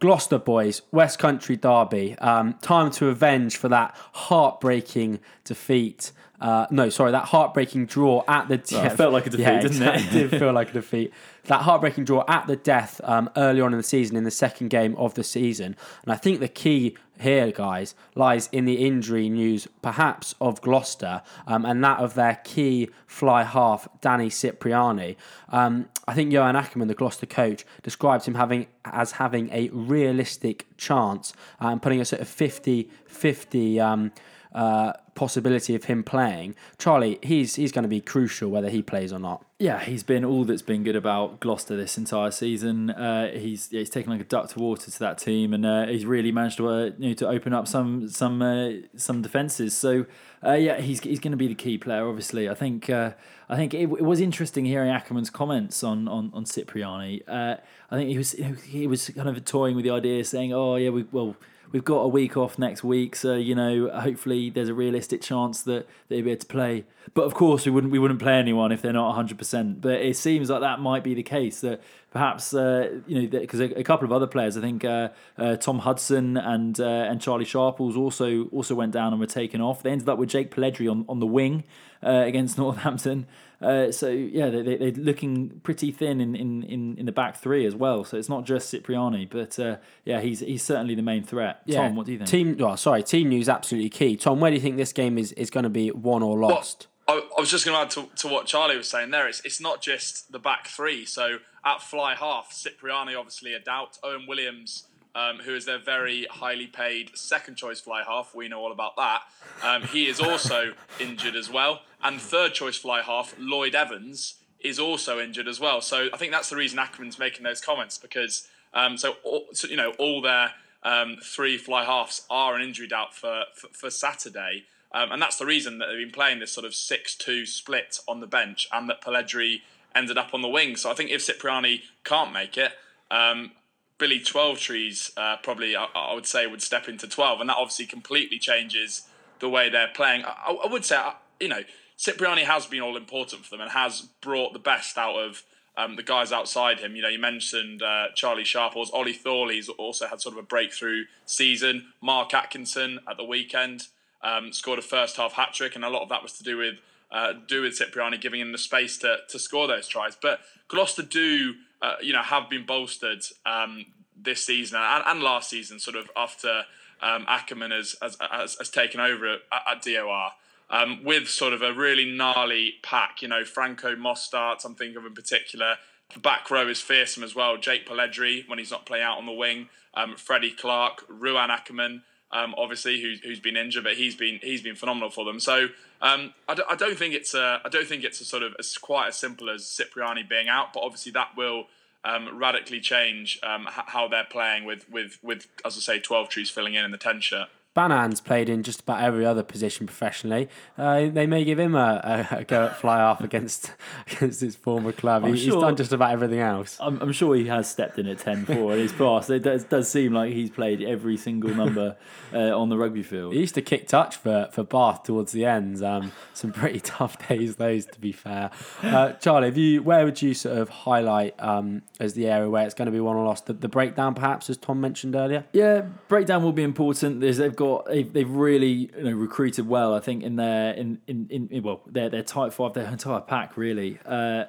[SPEAKER 4] Gloucester boys, West Country derby. Um, time to avenge for that heartbreaking defeat. Uh, no, sorry, that heartbreaking draw at the.
[SPEAKER 5] It felt like a defeat,
[SPEAKER 4] yeah,
[SPEAKER 5] didn't it?
[SPEAKER 4] exactly, did feel like a defeat. That heartbreaking draw at the death um, early on in the season, in the second game of the season, and I think the key here, guys, lies in the injury news, perhaps of Gloucester, um, and that of their key fly half, Danny Cipriani. Um, I think Johan Ackerman, the Gloucester coach, describes him having as having a realistic chance and um, putting us at a 50 50 um, uh, possibility of him playing. Charlie, he's he's going to be crucial whether he plays or not.
[SPEAKER 5] Yeah, he's been all that's been good about Gloucester this entire season. Uh, he's he's taken like a duck to water to that team, and uh, he's really managed to uh, you know to open up some some uh, some defenses. So uh, yeah, he's he's going to be the key player. Obviously, I think uh, I think it, it, was interesting hearing Ackerman's comments on on on Cipriani. I think he was he was kind of toying with the idea, saying, "Oh yeah, we well." We've got a week off next week, so you know, hopefully there's a realistic chance that they'll be able to play. But of course, we wouldn't we wouldn't play anyone if they're not 100. percent But it seems like that might be the case. That perhaps uh, you know because a, a, couple of other players, I think uh, uh, Tom Hudson and uh, and Charlie Sharples also also went down and were taken off. They ended up with Jake Polledri on on the wing uh, against Northampton. Uh, so yeah, they, they, are looking pretty thin in, in, in, in the back three as well. So it's not just Cipriani, but uh, yeah, he's he's certainly the main threat. Yeah. Tom, what do you think?
[SPEAKER 4] Team, oh, sorry, team news absolutely key. Tom, where do you think this game is, is going to be won or lost?
[SPEAKER 6] Well, I, I was just going to add to, to what Charlie was saying there. It's it's not just the back three. So at fly half, Cipriani obviously a doubt. Owen Williams um, who is their very highly paid second choice fly half. We know all about that. Um, he is also injured as well. And third choice fly half, Lloyd Evans, is also injured as well. So I think that's the reason Ackerman's making those comments because um, so, all, so, you know all their um, three fly halves are an injury doubt for for, for Saturday. Um, and that's the reason that they've been playing this sort of 6 2 split on the bench and that Polledri ended up on the wing. So I think if Cipriani can't make it, um, Billy Twelvetrees uh, probably I, I, would say would step into 12, and that obviously completely changes the way they're playing. I, I would say, you know, Cipriani has been all important for them and has brought the best out of um, the guys outside him. You know, you mentioned uh, Charlie Sharples, Ollie Thorley's also had sort of a breakthrough season. Mark Atkinson at the weekend um, scored a first half hat trick, and a lot of that was to do with uh, do with Cipriani giving him the space to to score those tries. But Gloucester do uh, you know, have been bolstered um, this season and, and, last season, sort of after um, Ackerman has, has, has, has, taken over at, at DOR. Um, with sort of a really gnarly pack, you know, Franco Mostert, I'm thinking of in particular. The back row is fearsome as well. Jake Polledri, when he's not playing out on the wing, um, Freddie Clarke, Ruan Ackerman, um, obviously, who's, who's been injured, but he's been he's been phenomenal for them. So um, I, d- I don't think it's a I don't think it's a sort of as quite as simple as Cipriani being out, but obviously that will um, radically change um, h- how they're playing with with with as I say, Twelvetrees filling in in the ten shirt.
[SPEAKER 4] Banahan's played in just about every other position professionally. Uh, they may give him a, a, a, go at fly half against against his former club. He, sure, he's done just about everything else.
[SPEAKER 5] I'm, I'm sure he has stepped in at 10 4 in his past. It does, does, seem like he's played every single number uh, on the rugby field.
[SPEAKER 4] He used to kick touch for, for Bath towards the end. Um, some pretty tough days, those, to be fair. Uh, Charlie, you, where would you sort of highlight um, as the area where it's going to be won or lost? The, the breakdown, perhaps, as Tom mentioned earlier?
[SPEAKER 5] Yeah, breakdown will be important. There's, they've got got they've, they've really you know recruited well. I think in their in in, in well their their tight five their entire pack really. Uh,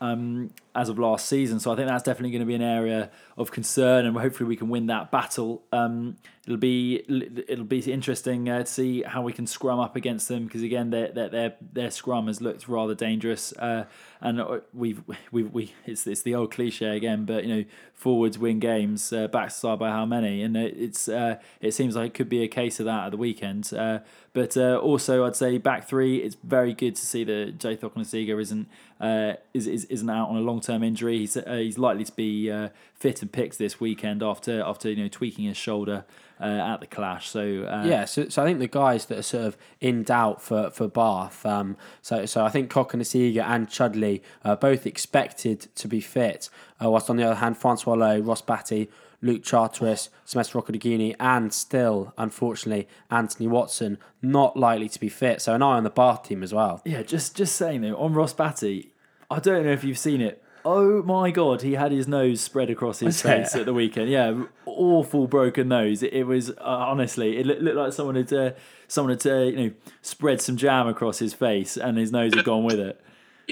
[SPEAKER 5] um, as of last season, so I think that's definitely going to be an area of concern, and hopefully we can win that battle. Um, it'll be it'll be interesting uh, to see how we can scrum up against them because again their their their, scrum has looked rather dangerous. Uh, and uh, we've we we it's it's the old cliche again, but you know forwards win games, uh, backs side by how many, and it's uh, it seems like it could be a case of that at the weekend. Uh, but uh, also, I'd say back three, it's very good to see that Joe Cokanasiga isn't uh, is, is isn't out on a long term injury. He's he's likely to be fit and picked this weekend after after you know tweaking his shoulder uh, at the clash. So
[SPEAKER 4] uh, yeah, so, so I think the guys that are sort of in doubt for for Bath. Um, so so I think Cokanasiga and Chudley are both expected to be fit. Uh, whilst on the other hand, Francois Louw, Ross Batty. Luke Charteris, Semesa Rokoduguni, and still, unfortunately, Anthony Watson not likely to be fit. So an eye on the Bath team as well.
[SPEAKER 5] Yeah, just just saying though, on Ross Batty, I don't know if you've seen it, Oh my god, he had his nose spread across his face at the weekend. Yeah, awful broken nose. It, it was uh, honestly, it looked, looked like someone had uh, someone had uh, you know spread some jam across his face, and his nose had gone with it.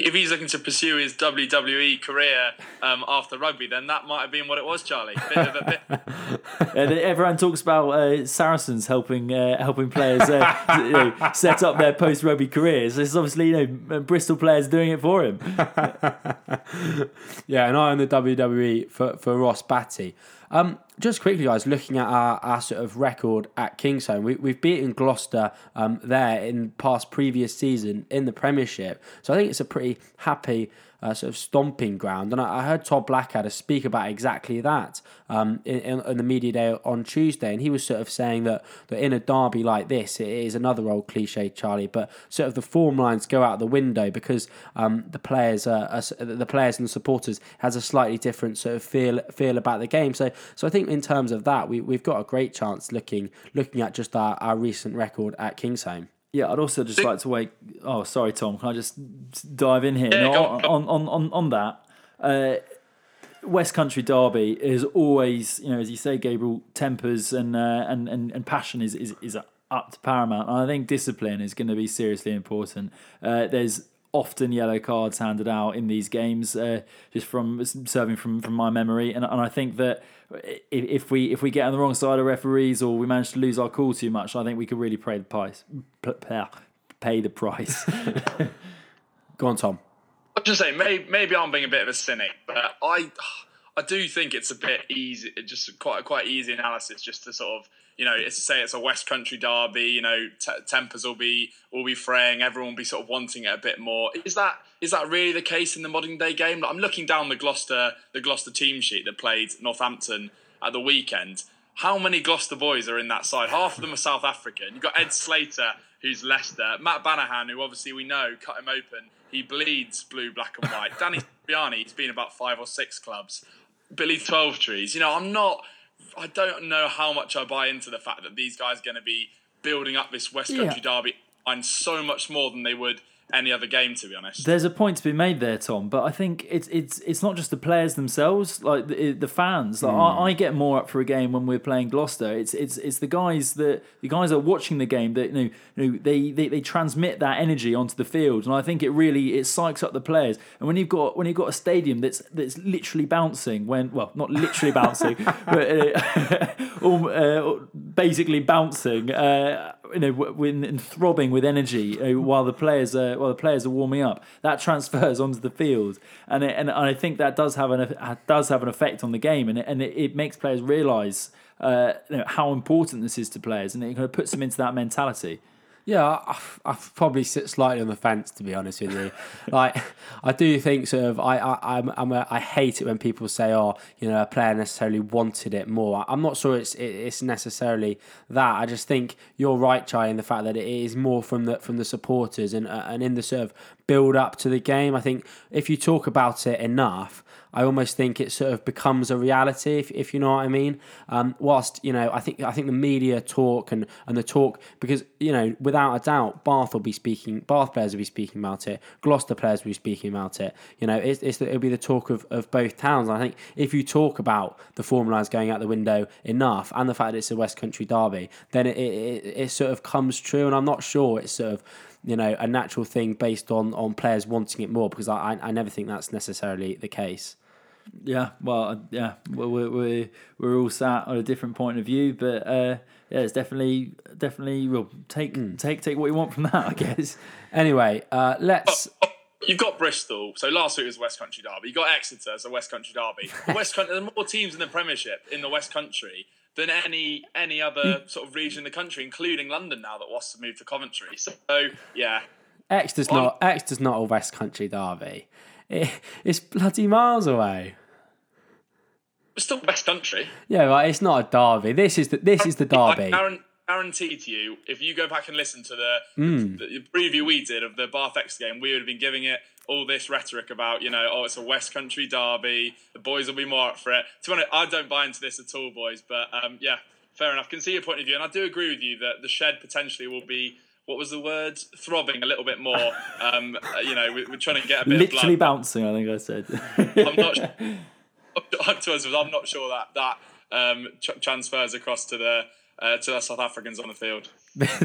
[SPEAKER 6] If he's looking to pursue his WWE career um, after rugby, then that might have been what it was, Charlie. Bit of a bit,
[SPEAKER 5] And everyone talks about uh, Saracens helping uh, helping players uh, you know, set up their post rugby careers. It's obviously you know Bristol players doing it for him.
[SPEAKER 4] Yeah, an eye on the WWE for, for Ross Batty. Um, just quickly, guys, looking at our, our sort of record at Kingsholm, we, we've beaten Gloucester um, there in past previous season in the Premiership. So I think it's a pretty happy uh, sort of stomping ground. And I, I heard Todd Blackadder speak about exactly that um, in, in, in the media day on Tuesday. And he was sort of saying that, that in a derby like this, it is another old cliche, Charlie, but sort of the form lines go out the window because um, the players are, are, the players and the supporters has a slightly different sort of feel feel about the game. So so I think in terms of that, we, we've got a great chance looking looking at just our, our recent record at Kingsholm.
[SPEAKER 5] Yeah, I'd also just like to wait. Oh, sorry, Tom. Can I just dive in here
[SPEAKER 6] Yeah,
[SPEAKER 5] No, on,
[SPEAKER 6] on.
[SPEAKER 5] on on on that? Uh, West Country Derby is always, you know, as you say, Gabriel, tempers and uh, and, and and passion is is is up to paramount. And I think discipline is going to be seriously important. Uh, there's often yellow cards handed out in these games, uh, just from serving from from my memory, and and I think that if, if we if we get on the wrong side of referees or we manage to lose our cool too much, I think we could really pay the price. p- p- Pay the price.
[SPEAKER 4] Go on, Tom.
[SPEAKER 6] I'm just saying, maybe, maybe I'm being a bit of a cynic, but I, I do think it's a bit easy, just quite quite easy analysis, just to sort of, you know, it's to say it's a West Country derby. You know, t- tempers will be will be fraying. Everyone will be sort of wanting it a bit more. Is that is that really the case in the modern day game? Like, I'm looking down the Gloucester the Gloucester team sheet that played Northampton at the weekend. How many Gloucester boys are in that side? Half of them are South African. You've got Ed Slater, who's Leicester. Matt Banahan, who obviously we know cut him open. He bleeds blue, black, and white. Danny Biani, he's been about five or six clubs. Billy Twelvetrees. You know, I'm not. I don't know how much I buy into the fact that these guys are going to be building up this West Country derby and so much more than they would any other game, to be honest.
[SPEAKER 5] There's a point to be made there, Tom, but I think it's it's it's not just the players themselves, like the, the fans. Like I, I get more up for a game when we're playing Gloucester. It's it's it's the guys that the guys are watching the game that you know, you know they, they they transmit that energy onto the field, and I think it really it psychs up the players. And when you've got when you've got a stadium that's that's literally bouncing, when well not literally bouncing, but uh, uh, basically bouncing. Uh, you know, when and throbbing with energy uh, while the players are while the players are warming up. That transfers onto the field, and it, and I think that does have an does have an effect on the game, and it, and it, it makes players realise uh, you know, how important this is to players, and it kind of puts them into that mentality.
[SPEAKER 4] Yeah, I, I probably sit slightly on the fence to be honest with you. like, I do think sort of I I I'm, I'm a, I hate it when people say, oh, you know, a player necessarily wanted it more. I'm not sure it's it, it's necessarily that. I just think you're right, Chai, in the fact that it is more from the from the supporters and uh, and in the sort of build up to the game. I think if you talk about it enough. I almost think it sort of becomes a reality, if, if you know what I mean. Um, whilst you know, I think I think the media talk and, and the talk because you know, without a doubt, Bath will be speaking, Bath players will be speaking about it, Gloucester players will be speaking about it. You know, it's, it's it'll be the talk of, of both towns. And I think if you talk about the form lines going out the window enough and the fact that it's a West Country derby, then it, it, it sort of comes true. And I'm not sure it's sort of you know a natural thing based on on players wanting it more because I I never think that's necessarily the case.
[SPEAKER 5] Yeah, well, yeah, we're we're we're, we're all sat on a different point of view, but uh, yeah, it's definitely definitely we'll take take take what you want from that, I guess.
[SPEAKER 4] Anyway, uh, let's.
[SPEAKER 6] You've got Bristol. So last week was West Country Derby. You've got Exeter as a West Country Derby. West Country. There are more teams in the Premiership in the West Country than any any other sort of region in the country, including London. Now that Wasps have moved to Coventry. So yeah,
[SPEAKER 4] Exeter's not Exeter's not a West Country derby. It, it's bloody miles away.
[SPEAKER 6] it's still West Country.
[SPEAKER 4] Yeah, right. It's not a derby. This is the this is the derby.
[SPEAKER 6] I guarantee to you, if you go back and listen to the,
[SPEAKER 4] Hmm.
[SPEAKER 6] the preview we did of the Bath X game, we would have been giving it all this rhetoric about, you know, oh, it's a West Country derby. The boys will be more up for it. To be honest, I don't buy into this at all, boys. But um, yeah, fair enough. Can see your point of view, and I do agree with you that the shed potentially will be what was the word? Throbbing a little bit more. Um, uh, you know, we're, we're trying to get a bit
[SPEAKER 5] Literally
[SPEAKER 6] of
[SPEAKER 5] bouncing, I think I said.
[SPEAKER 6] I'm not. Sure, to us, I'm not sure that that um, transfers across to the uh, to the South Africans on the field.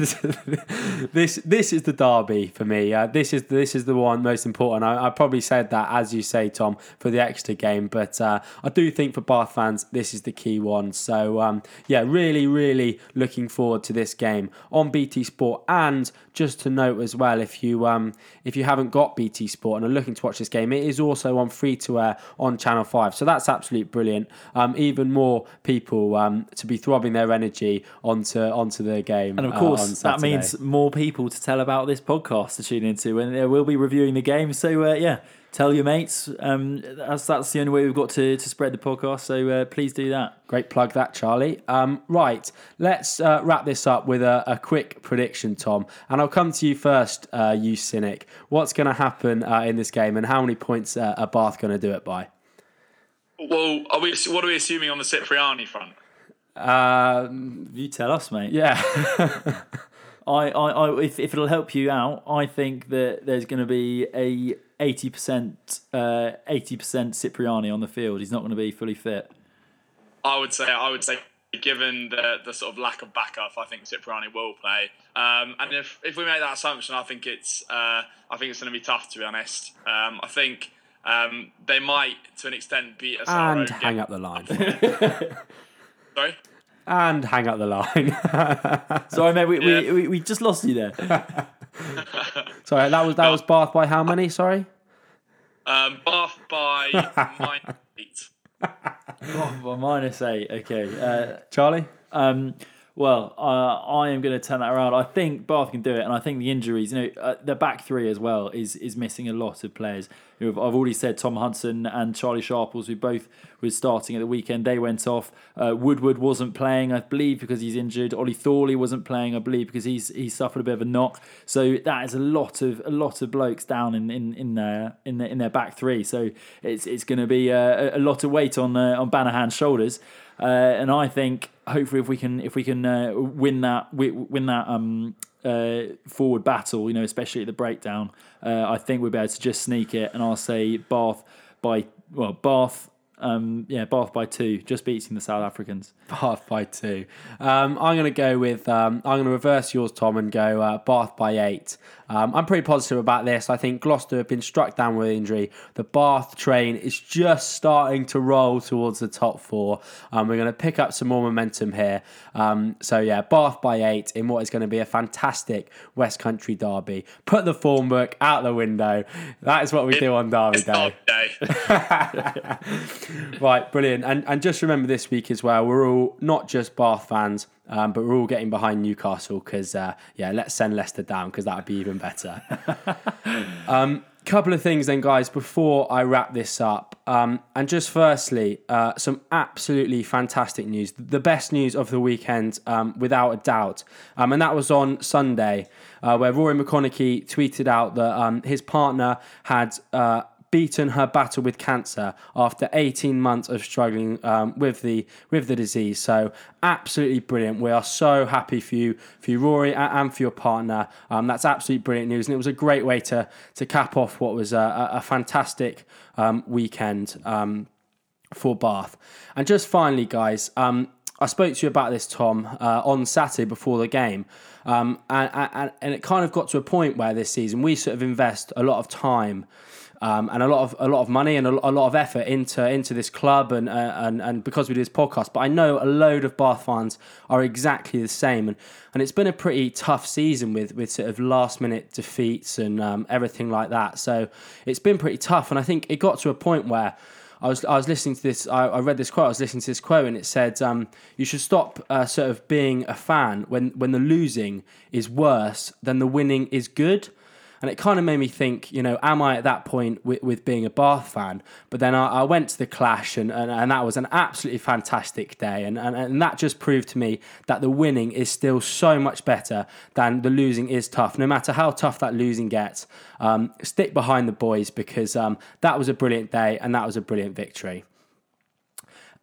[SPEAKER 4] this this is the derby for me. Uh, this is this is the one most important. I, I probably said that as you say, Tom, for the Exeter game, but uh, I do think for Bath fans this is the key one. So um, yeah, really, really looking forward to this game on BT Sport. And just to note as well, if you um, if you haven't got BT Sport and are looking to watch this game, it is also on free to air on Channel Five. So that's absolutely brilliant. Um, even more people um, to be throbbing their energy onto onto the game.
[SPEAKER 5] And of
[SPEAKER 4] uh,
[SPEAKER 5] course,
[SPEAKER 4] on
[SPEAKER 5] that means more people to tell about this podcast to tune into, and uh, we'll be reviewing the game. So uh, yeah, tell your mates. Um, that's that's the only way we've got to, to spread the podcast. So uh, please do that.
[SPEAKER 4] Great plug that, Charlie. Um, right, let's uh, wrap this up with a, a quick prediction, Tom. And I'll come to you first, uh, you cynic. What's going to happen uh, in this game, and how many points uh, are Bath going to do it by?
[SPEAKER 6] Well, are we? What are we assuming on the Cipriani front?
[SPEAKER 4] Um,
[SPEAKER 5] You tell us, mate.
[SPEAKER 4] yeah,
[SPEAKER 5] I, I, I if, if it'll help you out, I think that there's going to be a eighty percent, uh, eighty percent Cipriani on the field. He's not going to be fully fit.
[SPEAKER 6] I would say. I would say. Given the, the sort of lack of backup, I think Cipriani will play. Um, and if, if we make that assumption, I think it's uh, I think it's going to be tough to be honest. Um, I think um, they might, to an extent, beat us. at our
[SPEAKER 4] and
[SPEAKER 6] own
[SPEAKER 4] hang
[SPEAKER 6] game.
[SPEAKER 4] up the line.
[SPEAKER 6] Sorry.
[SPEAKER 4] and hang up the line.
[SPEAKER 5] Sorry, mate. We,
[SPEAKER 6] Yeah.
[SPEAKER 5] we, we, we just lost you there.
[SPEAKER 4] Sorry, that was that was Bath by how many? Sorry.
[SPEAKER 6] Um, Bath by minus eight.
[SPEAKER 5] oh, well, minus eight. Okay. Uh,
[SPEAKER 4] Charlie?
[SPEAKER 5] Um, well, uh, I am going to turn that around. I think Bath can do it, and I think the injuries, you know, uh, the back three as well is is missing a lot of players. Who have, I've already said Tom Hudson and Charlie Sharples, who both were starting at the weekend, they went off. Uh, Woodward wasn't playing, I believe, because he's injured. Ollie Thorley wasn't playing, I believe, because he's he suffered a bit of a knock. So that is a lot of a lot of blokes down in in in their in their, in their back three. So it's it's going to be a, a lot of weight on uh, on Banahan's shoulders. Uh, and I think hopefully if we can if we can uh, win that win that um, uh, forward battle, you know, especially at the breakdown, uh, I think we'll be able to just sneak it. And I'll say Bath by well Bath. Um, yeah, Bath by two, just beating the South Africans.
[SPEAKER 4] Bath by two. Um, I'm going to go with. Um, I'm going to reverse yours, Tom, and go uh, Bath by eight. Um, I'm pretty positive about this. I think Gloucester have been struck down with injury. The Bath train is just starting to roll towards the top four. Um, we're going to pick up some more momentum here. Um, so yeah, Bath by eight in what is going to be a fantastic West Country derby. Put the form book out the window. That is what we do on Derby
[SPEAKER 6] It's
[SPEAKER 4] Day.
[SPEAKER 6] Day.
[SPEAKER 4] Right, brilliant. And and just remember this week as well, we're all not just Bath fans, um, but we're all getting behind Newcastle because uh, yeah, let's send Leicester down because that would be even better. um, couple of things then, guys, before I wrap this up. Um, and just firstly, uh, some absolutely fantastic news. The best news of the weekend, um, without a doubt. Um, and that was on Sunday, uh, where Rory McConnochie tweeted out that um, his partner had. Uh, beaten her battle with cancer after 18 months of struggling um, with the with the disease. So absolutely brilliant. We are so happy for you, for you, Rory, and for your partner. Um, that's absolutely brilliant news, and it was a great way to to cap off what was a, a fantastic um, weekend. Um, for Bath. And just finally, guys, um, I spoke to you about this, Tom, uh, on Saturday before the game. Um, and, and, and it kind of got to a point where this season we sort of invest a lot of time um, and a lot of a lot of money and a, a lot of effort into into this club and, uh, and and because we do this podcast. But I know a load of Bath fans are exactly the same, and, and it's been a pretty tough season with with sort of last minute defeats and um, everything like that. So it's been pretty tough, and I think it got to a point where. I was I was listening to this. I, I read this quote. I was listening to this quote, and it said, um, "You should stop uh, sort of being a fan when when the losing is worse than the winning is good." And it kind of made me think, you know, am I at that point with, with being a Bath fan? But then I, I went to the clash, and, and, and that was an absolutely fantastic day. And, and, and that just proved to me that the winning is still so much better than the losing is tough. No matter how tough that losing gets, um, stick behind the boys because um, that was a brilliant day and that was a brilliant victory.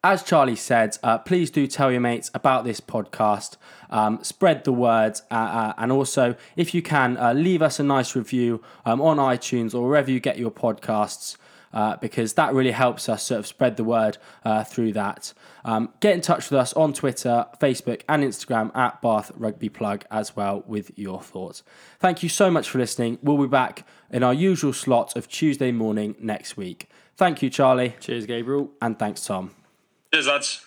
[SPEAKER 4] as Charlie said, uh, please do tell your mates about this podcast. Um, spread the word, uh, uh, and also, if you can, uh, leave us a nice review um, on iTunes or wherever you get your podcasts. Uh, because that really helps us sort of spread the word uh, through that. Um, get in touch with us on Twitter, Facebook, and Instagram at Bath Rugby Plug as well with your thoughts. Thank you so much for listening. We'll be back in our usual slot of Tuesday morning next week. Thank you, Charlie.
[SPEAKER 5] Cheers, Gabriel.
[SPEAKER 4] And thanks, Tom.
[SPEAKER 6] Cheers, lads.